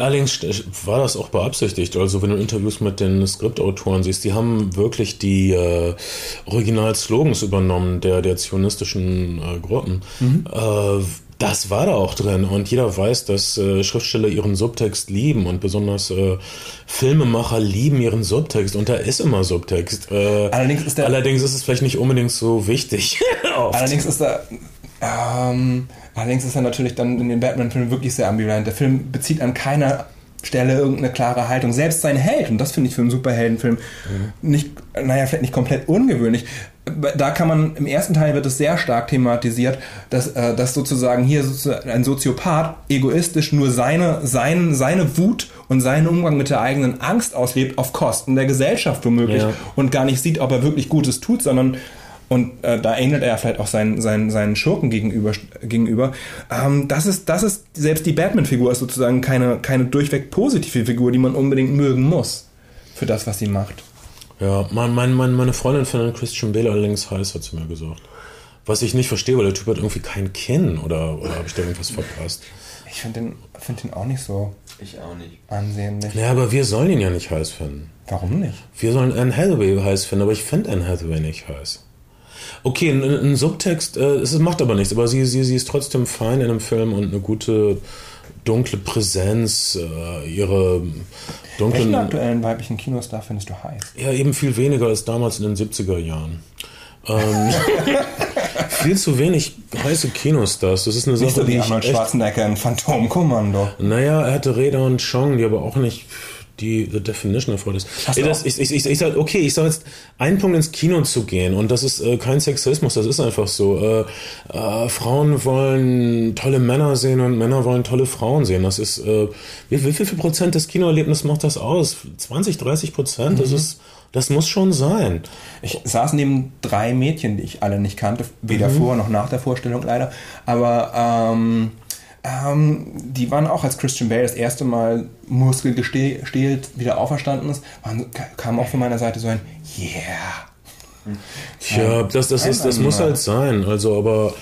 allerdings war das auch beabsichtigt. Also wenn du Interviews mit den Skriptautoren siehst, die haben wirklich die äh, Original-Slogans übernommen der, der zionistischen äh, Gruppen. Mhm. Äh, das war da auch drin und jeder weiß, dass äh, Schriftsteller ihren Subtext lieben und besonders äh, Filmemacher lieben ihren Subtext und da ist immer Subtext. Äh, allerdings, ist der, allerdings ist es vielleicht nicht unbedingt so wichtig. allerdings ist da ähm, allerdings ist er natürlich dann in den Batman-Filmen wirklich sehr ambivalent. Der Film bezieht an keiner Stelle irgendeine klare Haltung. Selbst sein Held, und das finde ich für einen Superheldenfilm mhm. nicht, naja, vielleicht nicht komplett ungewöhnlich. Da kann man, im ersten Teil wird es sehr stark thematisiert, dass, äh, dass sozusagen hier ein Soziopath egoistisch nur seine, sein, seine Wut und seinen Umgang mit der eigenen Angst auslebt auf Kosten der Gesellschaft womöglich ja. und gar nicht sieht, ob er wirklich Gutes tut, sondern und äh, da ähnelt er vielleicht auch seinen, seinen, seinen Schurken gegenüber. gegenüber. Ähm, das, ist, das ist, selbst die Batman-Figur ist sozusagen keine, keine durchweg positive Figur, die man unbedingt mögen muss für das, was sie macht. Ja, mein, mein, meine Freundin findet Christian Bale allerdings heiß, hat sie mir gesagt. Was ich nicht verstehe, weil der Typ hat irgendwie kein Kinn oder, oder habe ich da irgendwas verpasst? Ich finde den, find den auch nicht so. Ich auch nicht. Ansehnlich. Ja, aber wir sollen ihn ja nicht heiß finden. Warum nicht? Wir sollen Anne Hathaway heiß finden, aber ich finde Anne Hathaway nicht heiß. Okay, ein, ein Subtext, äh, es macht aber nichts, aber sie, sie, sie ist trotzdem fein in einem Film und eine gute dunkle Präsenz, äh, ihre dunklen... Welchen aktuellen weiblichen Kinostar findest du heiß? Ja, eben viel weniger als damals in den 70er Jahren. Ähm, viel zu wenig heiße Kinostars. Das ist eine Sache, nicht so die Arnold Schwarzenegger in Phantomkommando. Naja, er hatte Reda und Chong, die aber auch nicht die the definition of what is. Das, ich, ich, ich, ich sag, okay, ich sage jetzt, einen Punkt ins Kino zu gehen und das ist äh, kein Sexismus, das ist einfach so. Äh, äh, Frauen wollen tolle Männer sehen und Männer wollen tolle Frauen sehen. Das ist, äh, wie, wie viel Prozent des Kinoerlebnisses macht das aus? 20, 30 Prozent? Mhm. Das ist, das muss schon sein. Ich saß neben drei Mädchen, die ich alle nicht kannte, weder mhm. vor noch nach der Vorstellung leider, aber ähm, ähm, die waren auch, als Christian Bale das erste Mal muskelgestählt wieder auferstanden ist, waren, kam auch von meiner Seite so ein Yeah. Ja, das, das, ist, das muss halt sein. Also, aber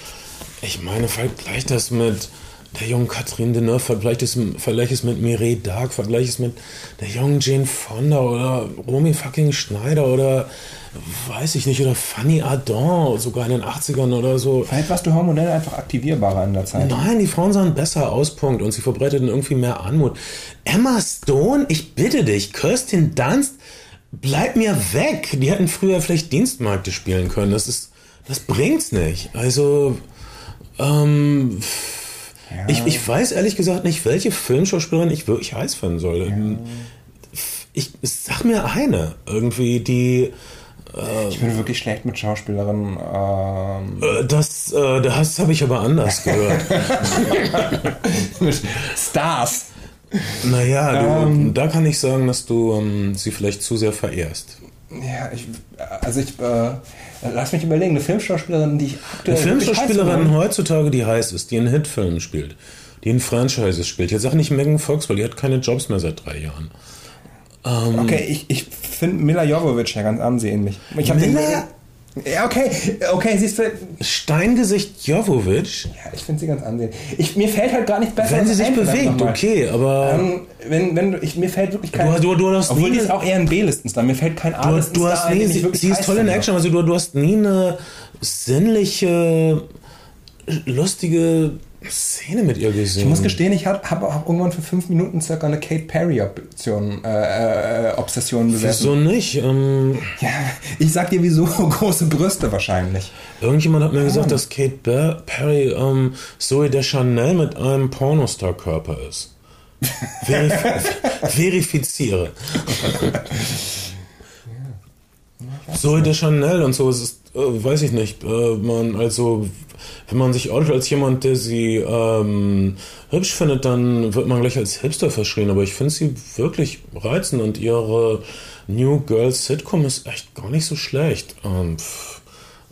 ich meine, vergleich das mit der jungen Catherine Deneuve, vergleich es, vergleich es mit Mireille Dark, vergleich es mit der jungen Jane Fonda oder Romy fucking Schneider oder weiß ich nicht, oder Fanny Ardant, sogar in den 80ern oder so. Vielleicht warst du hormonell einfach aktivierbarer in der Zeit. Nein, die Frauen sahen besser aus, Punkt. Und sie verbreiteten irgendwie mehr Anmut. Emma Stone, ich bitte dich, Kirsten Dunst, bleib mir weg. Die hätten früher vielleicht Dienstmarkte spielen können. Das ist, das bringt's nicht. Also, ähm, ja. ich, ich weiß ehrlich gesagt nicht, welche Filmschauspielerin ich wirklich heiß finden soll. Ja. Ich, sag mir eine, irgendwie, die, ich bin wirklich schlecht mit Schauspielerinnen. Ähm äh, das, äh, das habe ich aber anders gehört. mit Stars. Naja, du, ähm, da kann ich sagen, dass du ähm, sie vielleicht zu sehr verehrst. Ja, ich, also ich, äh, lass mich überlegen, eine Filmschauspielerin, die ich aktuell. Eine Filmschauspielerin heutzutage, die heiß ist, die in Hitfilmen spielt, die in Franchises spielt. Jetzt sag nicht Megan Fox, weil die hat keine Jobs mehr seit drei Jahren. Ähm, okay, ich, ich finde Mila Jovovich ja ganz ansehnlich. Ich habe den. Ja, okay, okay, siehst du. Steingesicht Jovovic? Ja, ich finde sie ganz ansehnlich. Ich, mir fällt halt gar nicht besser. Wenn sie sich bewegt, okay, aber. Ähm, wenn, wenn du, ich, mir fällt wirklich kein. Du, du, du hast obwohl nie die ist auch eher ein B-Listens da. Mir fällt kein A-Listens du, du hast nie, sie, sie ist toll in Action, also du, du hast nie eine sinnliche, lustige Szene mit ihr gesehen. Ich muss gestehen, ich habe hab, hab irgendwann für fünf Minuten circa eine Kate Perry-Obsession äh, äh, Obsession besessen. Wieso nicht? Ähm, ja, ich sag dir, wieso große Brüste wahrscheinlich. Irgendjemand hat mir gesagt, dass Kate Perry ähm, Zoe Deschanel mit einem Pornostar-Körper ist. Verif verifiziere. Zoe Deschanel und so, es ist, äh, weiß ich nicht, äh, man, also wenn man sich outet als jemand, der sie ähm, hübsch findet, dann wird man gleich als Hipster verschrien. Aber ich finde sie wirklich reizend und ihre New Girls Sitcom ist echt gar nicht so schlecht. Ähm,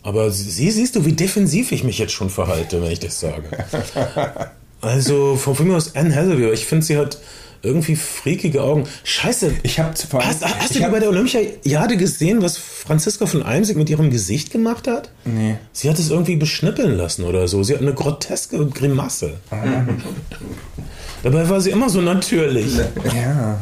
aber sie siehst du, wie defensiv ich mich jetzt schon verhalte, wenn ich das sage. Also von mir aus Anne Hathaway, ich finde sie hat irgendwie freakige Augen. Scheiße. Ich habe Hast, hast du hab, bei der Olympiade gesehen, was Franziska von Eimsig mit ihrem Gesicht gemacht hat? Nee. Sie hat es irgendwie beschnippeln lassen oder so. Sie hat eine groteske Grimasse. Dabei war sie immer so natürlich. Ja.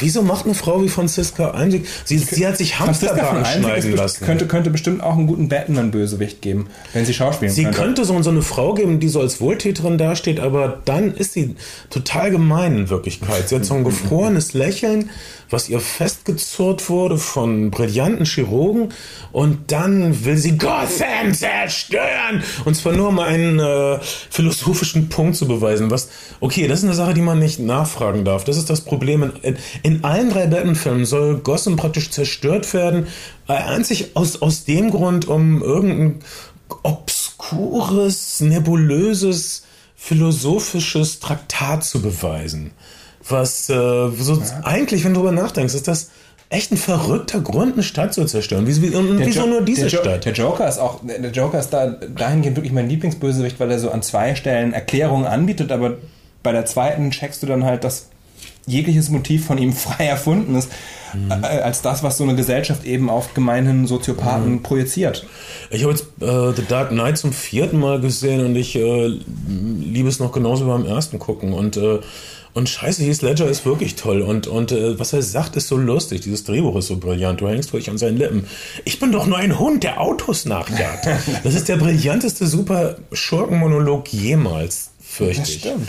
Wieso macht eine Frau wie Franziska Einsicht? Sie, sie hat sich Hamsterbarten schneiden lassen. Könnte, könnte bestimmt auch einen guten Batman-Bösewicht geben, wenn sie schauspielen Sie könnte, könnte so, so eine Frau geben, die so als Wohltäterin dasteht, aber dann ist sie total gemein in Wirklichkeit. Sie hat so ein gefrorenes Lächeln was ihr festgezurrt wurde von brillanten Chirurgen und dann will sie Gotham zerstören und zwar nur um einen äh, philosophischen Punkt zu beweisen, was, okay, das ist eine Sache, die man nicht nachfragen darf. Das ist das Problem. In, in, in allen drei Batman-Filmen soll Gotham praktisch zerstört werden, äh, einzig aus, aus dem Grund, um irgendein obskures, nebulöses, philosophisches Traktat zu beweisen. Was äh, so ja. eigentlich, wenn du darüber nachdenkst, ist das echt ein verrückter Grund, eine Stadt zu zerstören. Wieso, wieso nur diese der Stadt? Der Joker ist auch, der Joker ist da dahingehend wirklich mein Lieblingsbösewicht, weil er so an zwei Stellen Erklärungen anbietet, aber bei der zweiten checkst du dann halt, dass jegliches Motiv von ihm frei erfunden ist, mhm. äh, als das, was so eine Gesellschaft eben auf gemeinhin Soziopathen mhm. projiziert. Ich habe jetzt äh, The Dark Knight zum vierten Mal gesehen und ich äh, liebe es noch genauso wie beim ersten gucken und äh, und scheiße, Heath Ledger ist wirklich toll. Und, und äh, was er sagt, ist so lustig. Dieses Drehbuch ist so brillant. Du hängst wirklich an seinen Lippen. Ich bin doch nur ein Hund, der Autos nachjagt. Das ist der brillanteste Super-Schurken-Monolog jemals, fürchte ich. Das stimmt.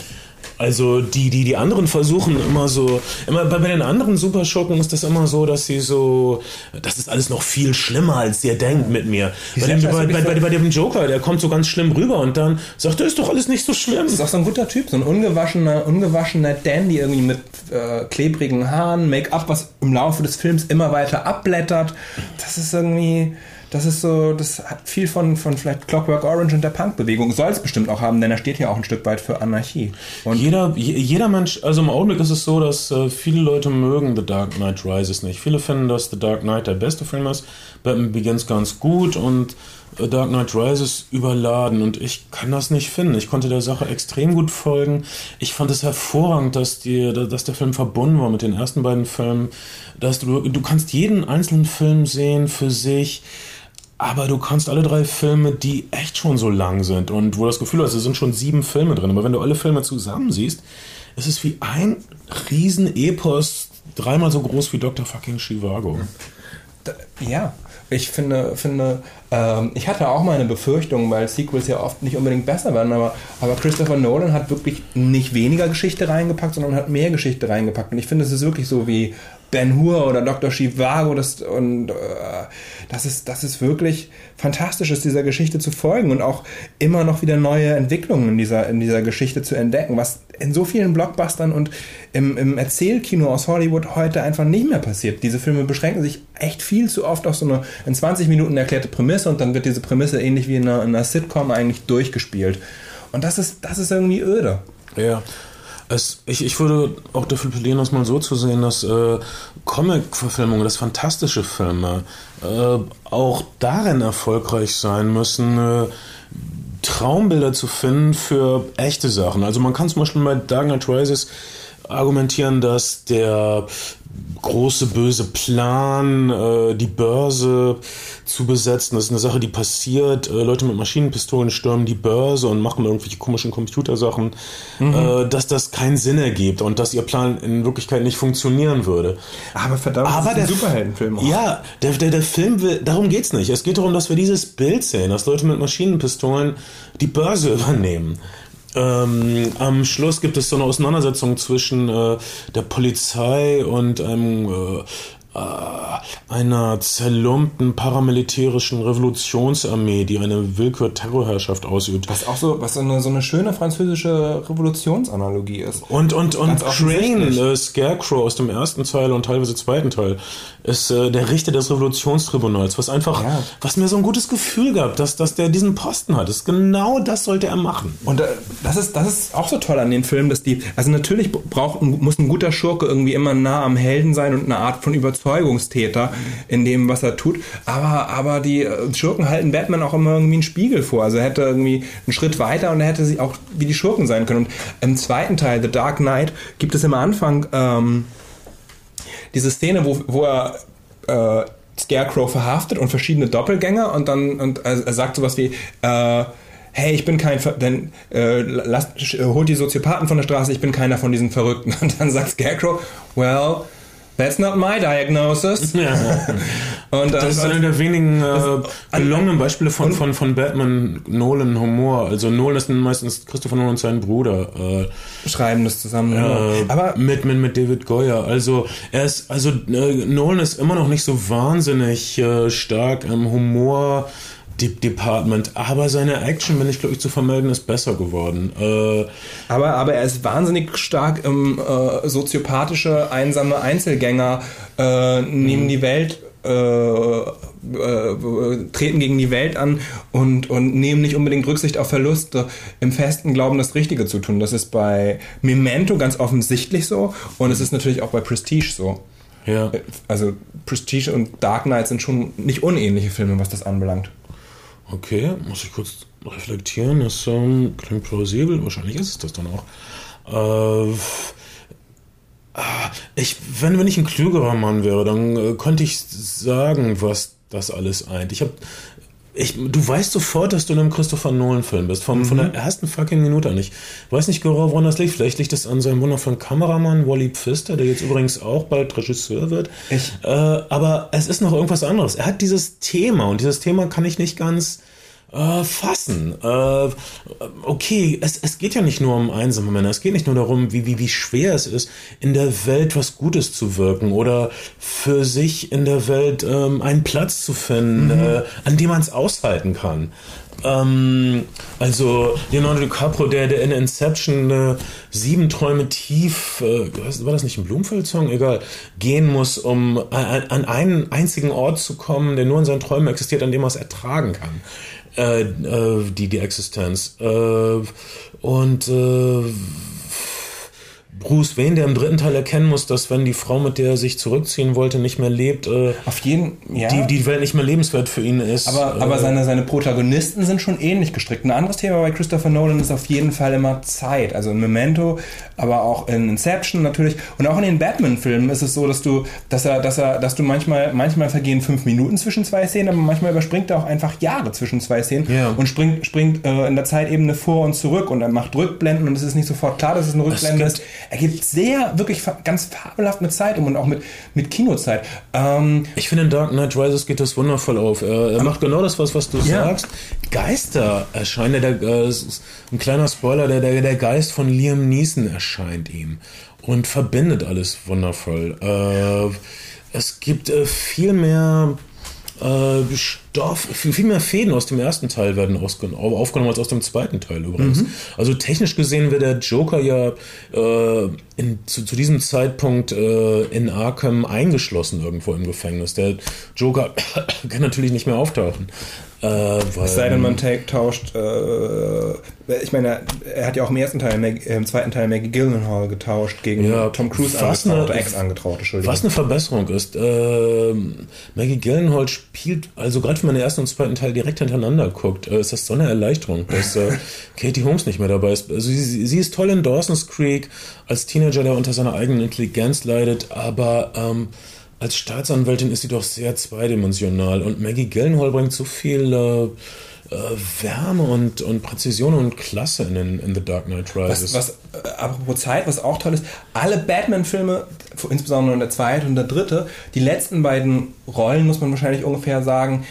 Also die, die, die anderen versuchen immer so, immer bei, bei den anderen Superschurken ist das immer so, dass sie so, das ist alles noch viel schlimmer, als ihr denkt mit mir. Bei dem, bei, bei, bei, bei, dem Joker, der kommt so ganz schlimm rüber und dann sagt er, ist doch alles nicht so schlimm. Das ist auch so ein guter Typ, so ein ungewaschener, ungewaschener Dandy irgendwie mit äh, klebrigen Haaren, Make-up, was im Laufe des Films immer weiter abblättert. Das ist irgendwie das ist so, das hat viel von, von vielleicht Clockwork Orange und der Punk-Bewegung. Soll es bestimmt auch haben, denn er steht ja auch ein Stück weit für Anarchie. Und jeder, jeder Mensch, also im Augenblick ist es so, dass äh, viele Leute mögen The Dark Knight Rises nicht. Viele finden, dass The Dark Knight der beste Film ist. Batman Begins ganz gut und The Dark Knight Rises überladen und ich kann das nicht finden. Ich konnte der Sache extrem gut folgen. Ich fand es hervorragend, dass, die, dass der Film verbunden war mit den ersten beiden Filmen. Dass du, du kannst jeden einzelnen Film sehen für sich aber du kannst alle drei Filme, die echt schon so lang sind und wo du das Gefühl hast, es sind schon sieben Filme drin, aber wenn du alle Filme zusammen siehst, ist es wie ein Riesen-Epos, dreimal so groß wie Dr. fucking Chivago. Ja, ich finde, finde ähm, ich hatte auch meine Befürchtungen, weil Sequels ja oft nicht unbedingt besser werden, aber, aber Christopher Nolan hat wirklich nicht weniger Geschichte reingepackt, sondern hat mehr Geschichte reingepackt. Und ich finde, es ist wirklich so wie Ben Hur oder Dr. Chivago das, und äh, das, ist, das ist wirklich fantastisch, ist dieser Geschichte zu folgen und auch immer noch wieder neue Entwicklungen in dieser, in dieser Geschichte zu entdecken, was in so vielen Blockbustern und im, im Erzählkino aus Hollywood heute einfach nicht mehr passiert. Diese Filme beschränken sich echt viel zu oft auf so eine in 20 Minuten erklärte Prämisse und dann wird diese Prämisse ähnlich wie in einer, in einer Sitcom eigentlich durchgespielt. Und das ist, das ist irgendwie öde. Ja. Es, ich, ich würde auch dafür plädieren, das mal so zu sehen, dass äh, Comic-Verfilmungen, dass fantastische Filme äh, auch darin erfolgreich sein müssen, äh, Traumbilder zu finden für echte Sachen. Also man kann zum Beispiel bei Dark Knight Rises argumentieren, dass der große böse Plan, äh, die Börse zu besetzen. Das ist eine Sache, die passiert. Äh, Leute mit Maschinenpistolen stürmen die Börse und machen irgendwelche komischen Computersachen, mhm. äh, dass das keinen Sinn ergibt und dass ihr Plan in Wirklichkeit nicht funktionieren würde. Aber verdammt, Aber das ist ein Superheldenfilm. Auch. Ja, der, der, der Film will, darum geht's nicht. Es geht darum, dass wir dieses Bild sehen, dass Leute mit Maschinenpistolen die Börse übernehmen. Ähm, am Schluss gibt es so eine Auseinandersetzung zwischen äh, der Polizei und einem äh, einer zerlumpten paramilitärischen Revolutionsarmee, die eine Willkür-Terrorherrschaft ausübt. Was auch so, was so eine, so eine schöne französische Revolutionsanalogie ist. Und, und, und Crane, äh, Scarecrow aus dem ersten Teil und teilweise zweiten Teil, ist äh, der Richter des Revolutionstribunals, was einfach, ja. was mir so ein gutes Gefühl gab, dass, dass der diesen Posten hat. Das, genau das sollte er machen. Und äh, das, ist, das ist auch so toll an den Filmen, dass die, also natürlich braucht, muss ein guter Schurke irgendwie immer nah am Helden sein und eine Art von Überzeugung Überzeugungstäter in dem, was er tut. Aber, aber die äh, Schurken halten Batman auch immer irgendwie einen Spiegel vor. Also er hätte irgendwie einen Schritt weiter und er hätte sie auch wie die Schurken sein können. Und im zweiten Teil, The Dark Knight, gibt es im Anfang ähm, diese Szene, wo, wo er äh, Scarecrow verhaftet und verschiedene Doppelgänger und dann und er sagt sowas wie äh, hey, ich bin kein, Ver denn, äh, lasst, holt die Soziopathen von der Straße, ich bin keiner von diesen Verrückten. Und dann sagt Scarecrow, well, That's not my diagnosis. Ja. und, das ist einer der wenigen äh, gelungenen Beispiele von, von, von Batman Nolan Humor. Also Nolan ist meistens Christopher Nolan und sein Bruder. Äh, Schreiben das zusammen. Äh, aber mit, mit, mit David Goyer. Also er ist, also äh, Nolan ist immer noch nicht so wahnsinnig äh, stark im Humor. Department, aber seine Action, wenn ich glaube ich zu vermelden, ist besser geworden. Äh, aber, aber er ist wahnsinnig stark im äh, soziopathische, einsame Einzelgänger, äh, nehmen mhm. die Welt äh, äh, treten gegen die Welt an und, und nehmen nicht unbedingt Rücksicht auf Verluste, im festen Glauben, das Richtige zu tun. Das ist bei Memento ganz offensichtlich so und es ist natürlich auch bei Prestige so. Ja. Also Prestige und Dark Knight sind schon nicht unähnliche Filme, was das anbelangt. Okay, muss ich kurz reflektieren. Das ähm, klingt plausibel. Wahrscheinlich ist es das dann auch. Äh, ich, wenn, wenn ich ein klügerer Mann wäre, dann äh, könnte ich sagen, was das alles eint. Ich habe ich, du weißt sofort, dass du in einem Christopher Nolan-Film bist. Von, mhm. von der mhm. ersten fucking Minute an. Ich weiß nicht genau, woran das liegt. Vielleicht liegt es an seinem wundervollen Kameramann, Wally Pfister, der jetzt übrigens auch bald Regisseur wird. Äh, aber es ist noch irgendwas anderes. Er hat dieses Thema und dieses Thema kann ich nicht ganz äh, fassen. Äh, okay, es, es geht ja nicht nur um einsame Männer, es geht nicht nur darum, wie, wie, wie schwer es ist, in der Welt was Gutes zu wirken oder für sich in der Welt ähm, einen Platz zu finden, mhm. äh, an dem man es aushalten kann. Ähm, also Leonardo DiCaprio, der, der in Inception äh, sieben Träume tief, äh, war das nicht ein Blumenfeld-Song? Egal, gehen muss, um an, an einen einzigen Ort zu kommen, der nur in seinen Träumen existiert, an dem er es ertragen kann äh, äh, die, die Existenz. Äh, und äh, Bruce Wayne, der im dritten Teil erkennen muss, dass wenn die Frau, mit der er sich zurückziehen wollte, nicht mehr lebt, äh, auf jeden, ja. die, die Welt nicht mehr lebenswert für ihn ist. Aber, äh, aber seine, seine Protagonisten sind schon ähnlich gestrickt. Ein anderes Thema bei Christopher Nolan ist auf jeden Fall immer Zeit. Also in Memento, aber auch in Inception natürlich und auch in den Batman-Filmen ist es so, dass du, dass er, dass er, dass du manchmal, manchmal vergehen fünf Minuten zwischen zwei Szenen, aber manchmal überspringt er auch einfach Jahre zwischen zwei Szenen ja. und springt, springt äh, in der Zeitebene vor und zurück und er macht Rückblenden und es ist nicht sofort klar, dass es eine Rückblende ist er gibt sehr, wirklich ganz fabelhaft mit Zeit um und auch mit, mit Kinozeit. Ähm, ich finde, in Dark Knight Rises geht das wundervoll auf. Er, er macht genau das, was, was du ja. sagst. Geister erscheinen. Der, äh, ein kleiner Spoiler, der, der, der Geist von Liam Neeson erscheint ihm und verbindet alles wundervoll. Äh, es gibt äh, viel mehr äh, Stoff, viel, mehr Fäden aus dem ersten Teil werden aufgenommen als aus dem zweiten Teil übrigens. Mhm. Also technisch gesehen wird der Joker ja äh, in, zu, zu, diesem Zeitpunkt äh, in Arkham eingeschlossen irgendwo im Gefängnis. Der Joker kann natürlich nicht mehr auftauchen. Äh, weil, es sei denn, man tauscht, äh, ich meine, er hat ja auch im ersten Teil, im zweiten Teil Maggie Gyllenhaal getauscht gegen ja, Tom Cruise was angetraute, Ex-angetraute, Was eine Verbesserung ist. Äh, Maggie Gyllenhaal spielt, also gerade wenn man den ersten und zweiten Teil direkt hintereinander guckt, äh, ist das so eine Erleichterung, dass äh, Katie Holmes nicht mehr dabei ist. Also sie, sie, ist toll in Dawson's Creek als Teenager, der unter seiner eigenen Intelligenz leidet, aber ähm, als Staatsanwältin ist sie doch sehr zweidimensional und Maggie Gyllenhaal bringt so viel äh, äh, Wärme und, und Präzision und Klasse in, den, in The Dark Knight Rises. Was, was äh, apropos Zeit, was auch toll ist, alle Batman-Filme, insbesondere der zweite und der dritte, die letzten beiden Rollen, muss man wahrscheinlich ungefähr sagen,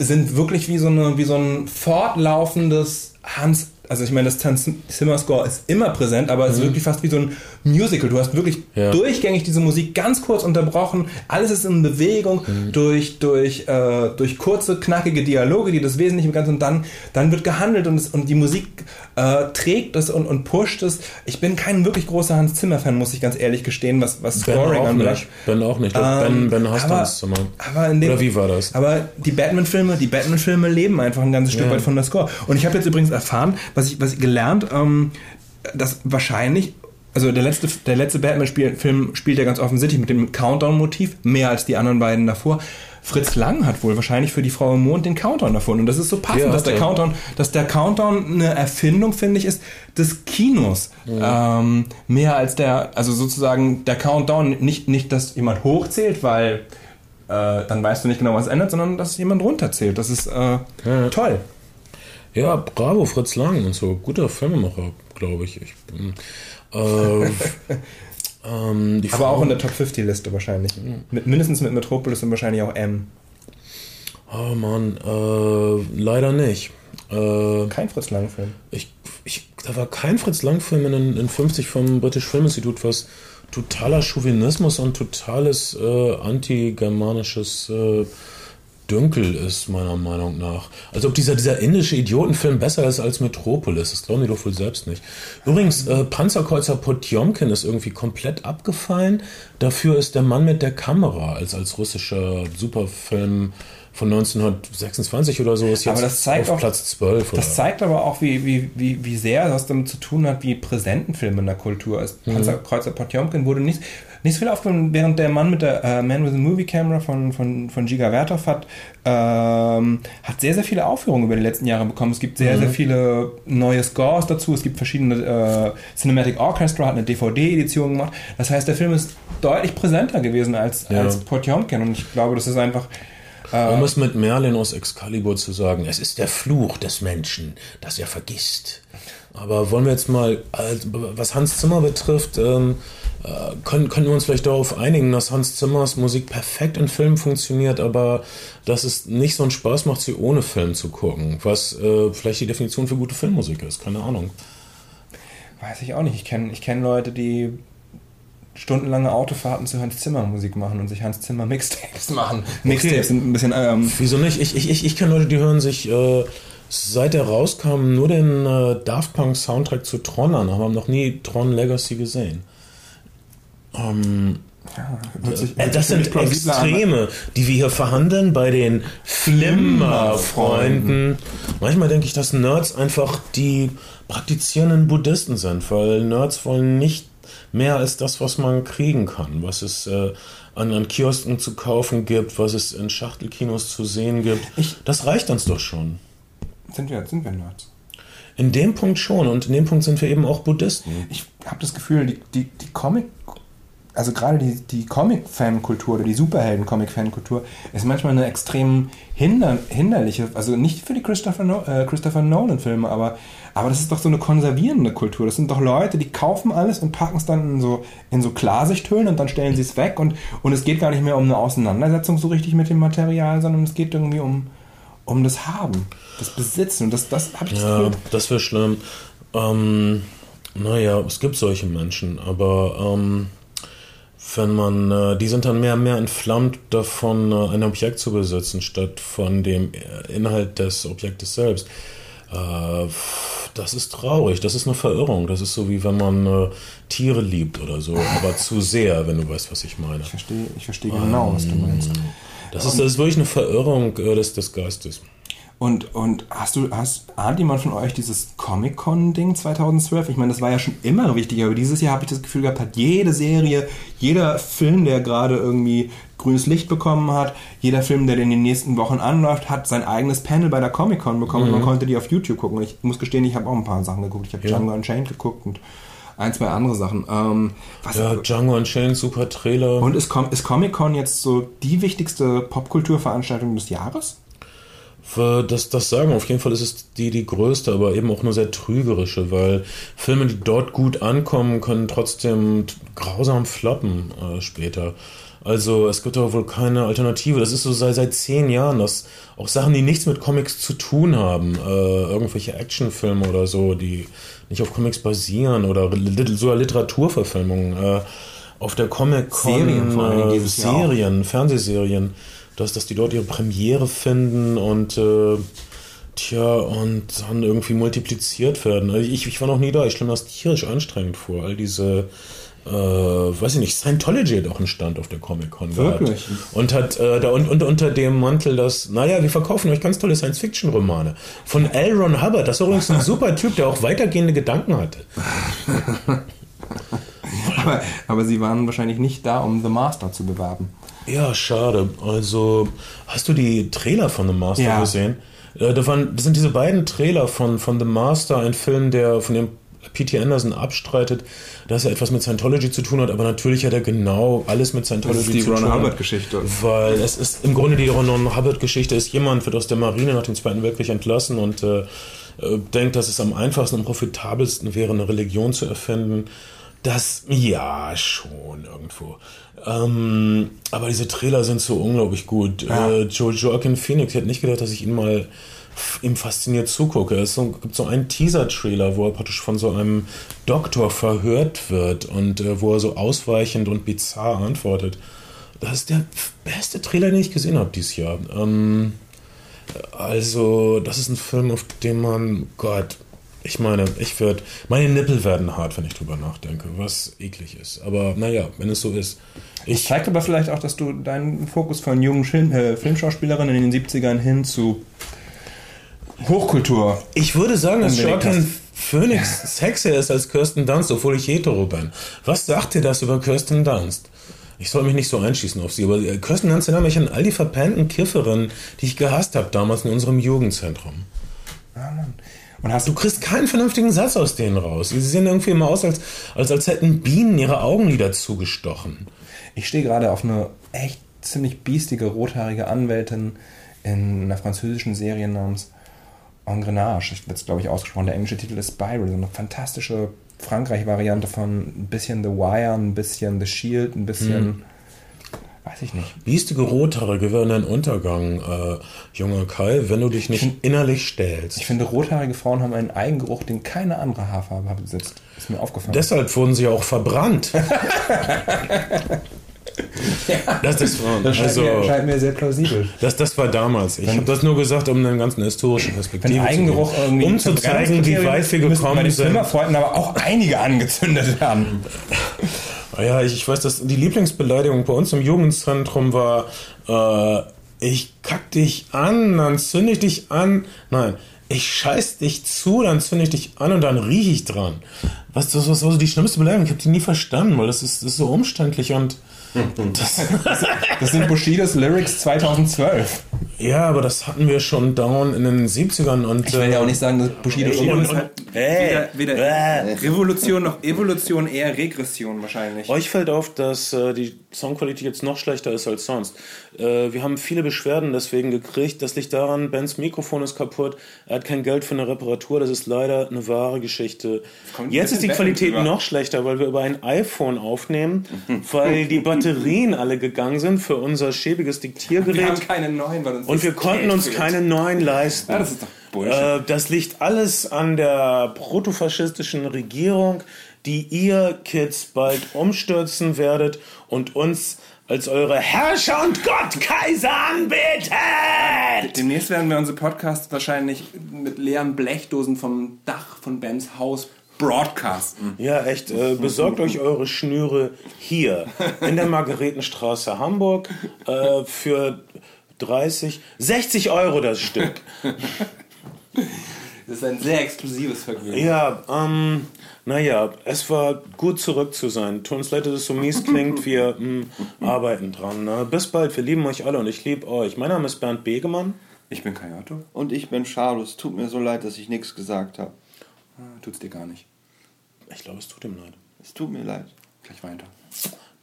sind wirklich wie so, eine, wie so ein fortlaufendes Hans also ich meine, das Hans Zimmer Score ist immer präsent, aber mhm. es ist mhm. wirklich fast wie so ein Musical. Du hast wirklich ja. durchgängig diese Musik ganz kurz unterbrochen. Alles ist in Bewegung mhm. durch, durch, äh, durch kurze, knackige Dialoge, die das Wesentliche im Ganzen und dann, dann wird gehandelt und, es, und die Musik äh, trägt es und, und pusht es. Ich bin kein wirklich großer Hans Zimmer-Fan, muss ich ganz ehrlich gestehen, was, was Scoring anbelangt. Ben auch nicht. Ähm, ben, ben hasst aber, Hans Zimmer. Aber in dem, Oder wie war das? Aber die Batman-Filme, die Batman-Filme leben einfach ein ganzes Stück ja. weit von der Score. Und ich habe jetzt übrigens erfahren, was ich, was ich gelernt, ähm, dass wahrscheinlich also der letzte, der letzte Batman-Film spielt ja ganz offensichtlich mit dem Countdown-Motiv, mehr als die anderen beiden davor. Fritz Lang hat wohl wahrscheinlich für die Frau im Mond den Countdown erfunden. Und das ist so passend, ja, dass der Countdown, dass der Countdown eine Erfindung, finde ich, ist des Kinos. Ja. Ähm, mehr als der, also sozusagen der Countdown, nicht, nicht, dass jemand hochzählt, weil äh, dann weißt du nicht genau, was ändert, sondern dass jemand runterzählt. Das ist äh, toll. Ja, bravo, Fritz Lang und so. Guter Filmemacher, glaube ich. ich äh, ähm, Aber Frau, auch in der Top 50 Liste wahrscheinlich. Mit, mindestens mit Metropolis und wahrscheinlich auch M. Oh Mann, äh, leider nicht. Äh, kein Fritz Lang-Film. Ich, ich, da war kein Fritz Lang-Film in, in 50 vom British Film Institute, was totaler Chauvinismus und totales äh, anti-germanisches äh, Dünkel ist, meiner Meinung nach. Als ob dieser, dieser indische Idiotenfilm besser ist als Metropolis. Das glauben die doch wohl selbst nicht. Übrigens, äh, Panzerkreuzer Potjomkin ist irgendwie komplett abgefallen. Dafür ist der Mann mit der Kamera als, als russischer Superfilm von 1926 oder so ist jetzt das zeigt auf auch, Platz 12. Das zeigt aber auch, wie, wie, wie, wie sehr das damit zu tun hat, wie präsent ein Film in der Kultur ist. Mhm. Panzerkreuzer Potjomkin wurde nicht, nicht so viel aufgenommen, während der Mann mit der uh, Man with a Movie Camera von, von, von Giga Vertov hat, ähm, hat sehr, sehr viele Aufführungen über die letzten Jahre bekommen. Es gibt sehr, mhm. sehr viele neue Scores dazu. Es gibt verschiedene äh, Cinematic Orchestra, hat eine DVD-Edition gemacht. Das heißt, der Film ist deutlich präsenter gewesen als, ja. als Potjomkin und ich glaube, das ist einfach äh, um es mit Merlin aus Excalibur zu sagen, es ist der Fluch des Menschen, dass er vergisst. Aber wollen wir jetzt mal, was Hans Zimmer betrifft, ähm, äh, können, können wir uns vielleicht darauf einigen, dass Hans Zimmers Musik perfekt in Filmen funktioniert, aber dass es nicht so einen Spaß macht, sie ohne Film zu gucken, was äh, vielleicht die Definition für gute Filmmusik ist, keine Ahnung. Weiß ich auch nicht. Ich kenne ich kenn Leute, die stundenlange Autofahrten zu Hans Zimmer Musik machen und sich Hans Zimmer Mixtapes machen. Mixtapes sind ein bisschen. Ähm Wieso nicht? Ich, ich, ich kenne Leute, die hören sich äh, seit er rauskam nur den äh, Daft Punk Soundtrack zu Tron an, aber haben noch nie Tron Legacy gesehen. Ähm, ja, äh, das sind Extreme, an. die wir hier verhandeln bei den Flimmer-Freunden. Manchmal denke ich, dass Nerds einfach die praktizierenden Buddhisten sind, weil Nerds wollen nicht mehr als das, was man kriegen kann, was es äh, an, an Kiosken zu kaufen gibt, was es in Schachtelkinos zu sehen gibt. Ich, das reicht uns doch schon. Sind wir, sind wir Nerds? In dem Punkt schon und in dem Punkt sind wir eben auch Buddhisten. Ich habe das Gefühl, die, die, die Comic also gerade die, die Comic-Fan-Kultur oder die Superhelden-Comic-Fan-Kultur ist manchmal eine extrem hinder, hinderliche, also nicht für die Christopher, no äh, Christopher Nolan-Filme, aber, aber das ist doch so eine konservierende Kultur. Das sind doch Leute, die kaufen alles und packen es dann in so, in so Klarsichthüllen und dann stellen sie es weg und, und es geht gar nicht mehr um eine Auseinandersetzung so richtig mit dem Material, sondern es geht irgendwie um, um das Haben, das Besitzen und das, das habe ich Ja, das, das wäre schlimm. Ähm, naja, es gibt solche Menschen, aber ähm, wenn man, äh, die sind dann mehr und mehr entflammt davon, äh, ein Objekt zu besitzen, statt von dem äh, Inhalt des Objektes selbst. das ist traurig, das ist eine Verirrung. Das ist so wie wenn man Tiere liebt oder so, aber zu sehr, wenn du weißt, was ich meine. Ich verstehe, ich verstehe genau, was du meinst. Das ist, das ist wirklich eine Verirrung des, des Geistes. Und, und hast du, hast, ahnt jemand von euch dieses Comic-Con-Ding 2012? Ich meine, das war ja schon immer wichtig, aber dieses Jahr habe ich das Gefühl gehabt, hat jede Serie, jeder Film, der gerade irgendwie grünes Licht bekommen hat, jeder Film, der in den nächsten Wochen anläuft, hat sein eigenes Panel bei der Comic-Con bekommen mhm. und man konnte die auf YouTube gucken. Und ich muss gestehen, ich habe auch ein paar Sachen geguckt. Ich habe ja. Django Unchained geguckt und ein, zwei andere Sachen. Ähm, ja, Django Unchained, super Trailer. Und ist, ist Comic-Con jetzt so die wichtigste Popkulturveranstaltung des Jahres? Das, das sagen. Auf jeden Fall ist es die, die größte, aber eben auch nur sehr trügerische, weil Filme, die dort gut ankommen, können trotzdem grausam floppen äh, später. Also es gibt aber wohl keine Alternative. Das ist so seit, seit zehn Jahren, dass auch Sachen, die nichts mit Comics zu tun haben, äh, irgendwelche Actionfilme oder so, die nicht auf Comics basieren oder sogar Literaturverfilmungen, äh, auf der Comic-Con Serien, äh, Serien Fernsehserien dass, dass die dort ihre Premiere finden und äh, tja, und dann irgendwie multipliziert werden. Also ich, ich war noch nie da, ich stelle mir das tierisch anstrengend vor, all diese äh, weiß ich nicht, Scientology hat auch einen Stand auf der Comic-Con Wirklich? Gehabt. Und hat äh, da und, und unter dem Mantel das, naja, wir verkaufen euch ganz tolle Science-Fiction-Romane. Von L. Ron Hubbard, das ist übrigens ein super Typ, der auch weitergehende Gedanken hatte. aber, aber sie waren wahrscheinlich nicht da, um The Master zu bewerben. Ja, schade. Also, hast du die Trailer von The Master ja. gesehen? Äh, da waren, das sind diese beiden Trailer von, von The Master, ein Film, der von dem P.T. Anderson abstreitet, dass er etwas mit Scientology zu tun hat, aber natürlich hat er genau alles mit Scientology zu tun. Das ist die Ron Hubbard-Geschichte. Weil es ist im Grunde die Ron Hubbard-Geschichte ist, jemand wird aus der Marine nach dem Zweiten Weltkrieg entlassen und äh, äh, denkt, dass es am einfachsten und profitabelsten wäre, eine Religion zu erfinden. Das, ja, schon irgendwo. Ähm, aber diese Trailer sind so unglaublich gut. Ja. Äh, Joaquin Phoenix, ich hätte nicht gedacht, dass ich ihn mal ihm fasziniert zugucke. Es so, gibt so einen Teaser-Trailer, wo er praktisch von so einem Doktor verhört wird und äh, wo er so ausweichend und bizarr antwortet. Das ist der beste Trailer, den ich gesehen habe dieses Jahr. Ähm, also, das ist ein Film, auf dem man, Gott, ich meine, ich würde, meine Nippel werden hart, wenn ich drüber nachdenke, was eklig ist. Aber naja, wenn es so ist. Ich das zeigt aber vielleicht auch, dass du deinen Fokus von jungen Film, äh, Filmschauspielerinnen in den 70ern hin zu Hochkultur. Ich würde sagen, dass Joaquin Phoenix sexier ist als Kirsten Dunst, obwohl ich hetero bin. Was sagt dir das über Kirsten Dunst? Ich soll mich nicht so einschießen auf sie, aber äh, Kirsten Dunst erinnert mich an all die verpennten Kifferinnen, die ich gehasst habe damals in unserem Jugendzentrum. Ja, Mann. Und hast du kriegst keinen vernünftigen Satz aus denen raus. Sie sehen irgendwie immer aus, als, als, als hätten Bienen ihre Augenlider zugestochen. Ich stehe gerade auf eine echt ziemlich biestige, rothaarige Anwältin in einer französischen Serie namens Engrenage. Das wird, glaube ich, ausgesprochen. Der englische Titel ist Spiral. So eine fantastische Frankreich-Variante von ein bisschen The Wire, ein bisschen The Shield, ein bisschen. Hm. Weiß ich nicht. Biestige Rothaarige werden ein Untergang, äh, junger Kai, wenn du dich nicht find, innerlich stellst. Ich finde, rothaarige Frauen haben einen Eigengeruch, den keine andere Haarfarbe besitzt. Ist mir aufgefallen. Deshalb wurden sie auch verbrannt. Ja, das, das, war, das scheint, also, mir, scheint, mir, sehr plausibel. Das, das war damals. Ich habe das nur gesagt, um einen ganzen historischen Perspektive Eigengeruch zu geben. Um zu zeigen, wie weit wir gekommen sind. Filmerfreuden aber auch einige angezündet haben. Ah ja, ich, ich weiß, dass die Lieblingsbeleidigung bei uns im Jugendzentrum war, äh, ich kack dich an, dann zünde ich dich an. Nein, ich scheiß dich zu, dann zünde ich dich an und dann rieche ich dran. Was, das, was war so die schlimmste Beleidigung? Ich habe die nie verstanden, weil das ist, das ist so umständlich und das, das, sind Bushidos Lyrics 2012. Ja, aber das hatten wir schon down in den 70ern und. Ich will ja auch nicht sagen, dass Bushido äh, und, und, halt weder, weder Revolution noch Evolution, eher Regression wahrscheinlich. Euch fällt auf, dass äh, die Soundqualität jetzt noch schlechter ist als sonst. Äh, wir haben viele Beschwerden deswegen gekriegt. Das liegt daran, Bens Mikrofon ist kaputt. Er hat kein Geld für eine Reparatur. Das ist leider eine wahre Geschichte. Jetzt ist die Qualität noch schlechter, weil wir über ein iPhone aufnehmen, weil die Batterien alle gegangen sind für unser schäbiges Diktiergerät. Wir haben keine neuen, weil uns Und wir konnten uns keine neuen leisten. Ja, das ist doch Bullshit. Äh, das liegt alles an der protofaschistischen Regierung, die ihr Kids bald umstürzen werdet und uns als eure Herrscher und Gottkaiser anbetet! Demnächst werden wir unsere Podcasts wahrscheinlich mit leeren Blechdosen vom Dach von Bens Haus broadcasten. Ja, echt. Äh, besorgt euch eure Schnüre hier in der Margaretenstraße Hamburg äh, für 30, 60 Euro das Stück. Das ist ein sehr exklusives Vergnügen. Ja, ähm, naja, es war gut zurück zu sein. Tut uns leid, dass es so mies klingt. Wir mh, hm, arbeiten dran. Ne? Bis bald, wir lieben euch alle und ich liebe euch. Mein Name ist Bernd Begemann. Ich bin Kayato. Und ich bin Charles. Tut mir so leid, dass ich nichts gesagt habe. Ah, tut's dir gar nicht. Ich glaube, es tut ihm leid. Es tut mir leid. Gleich weiter.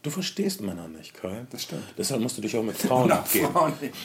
Du verstehst Männer nicht, Kai. Das stimmt. Deshalb musst du dich auch mit Frauen abgeben. Frauen nicht.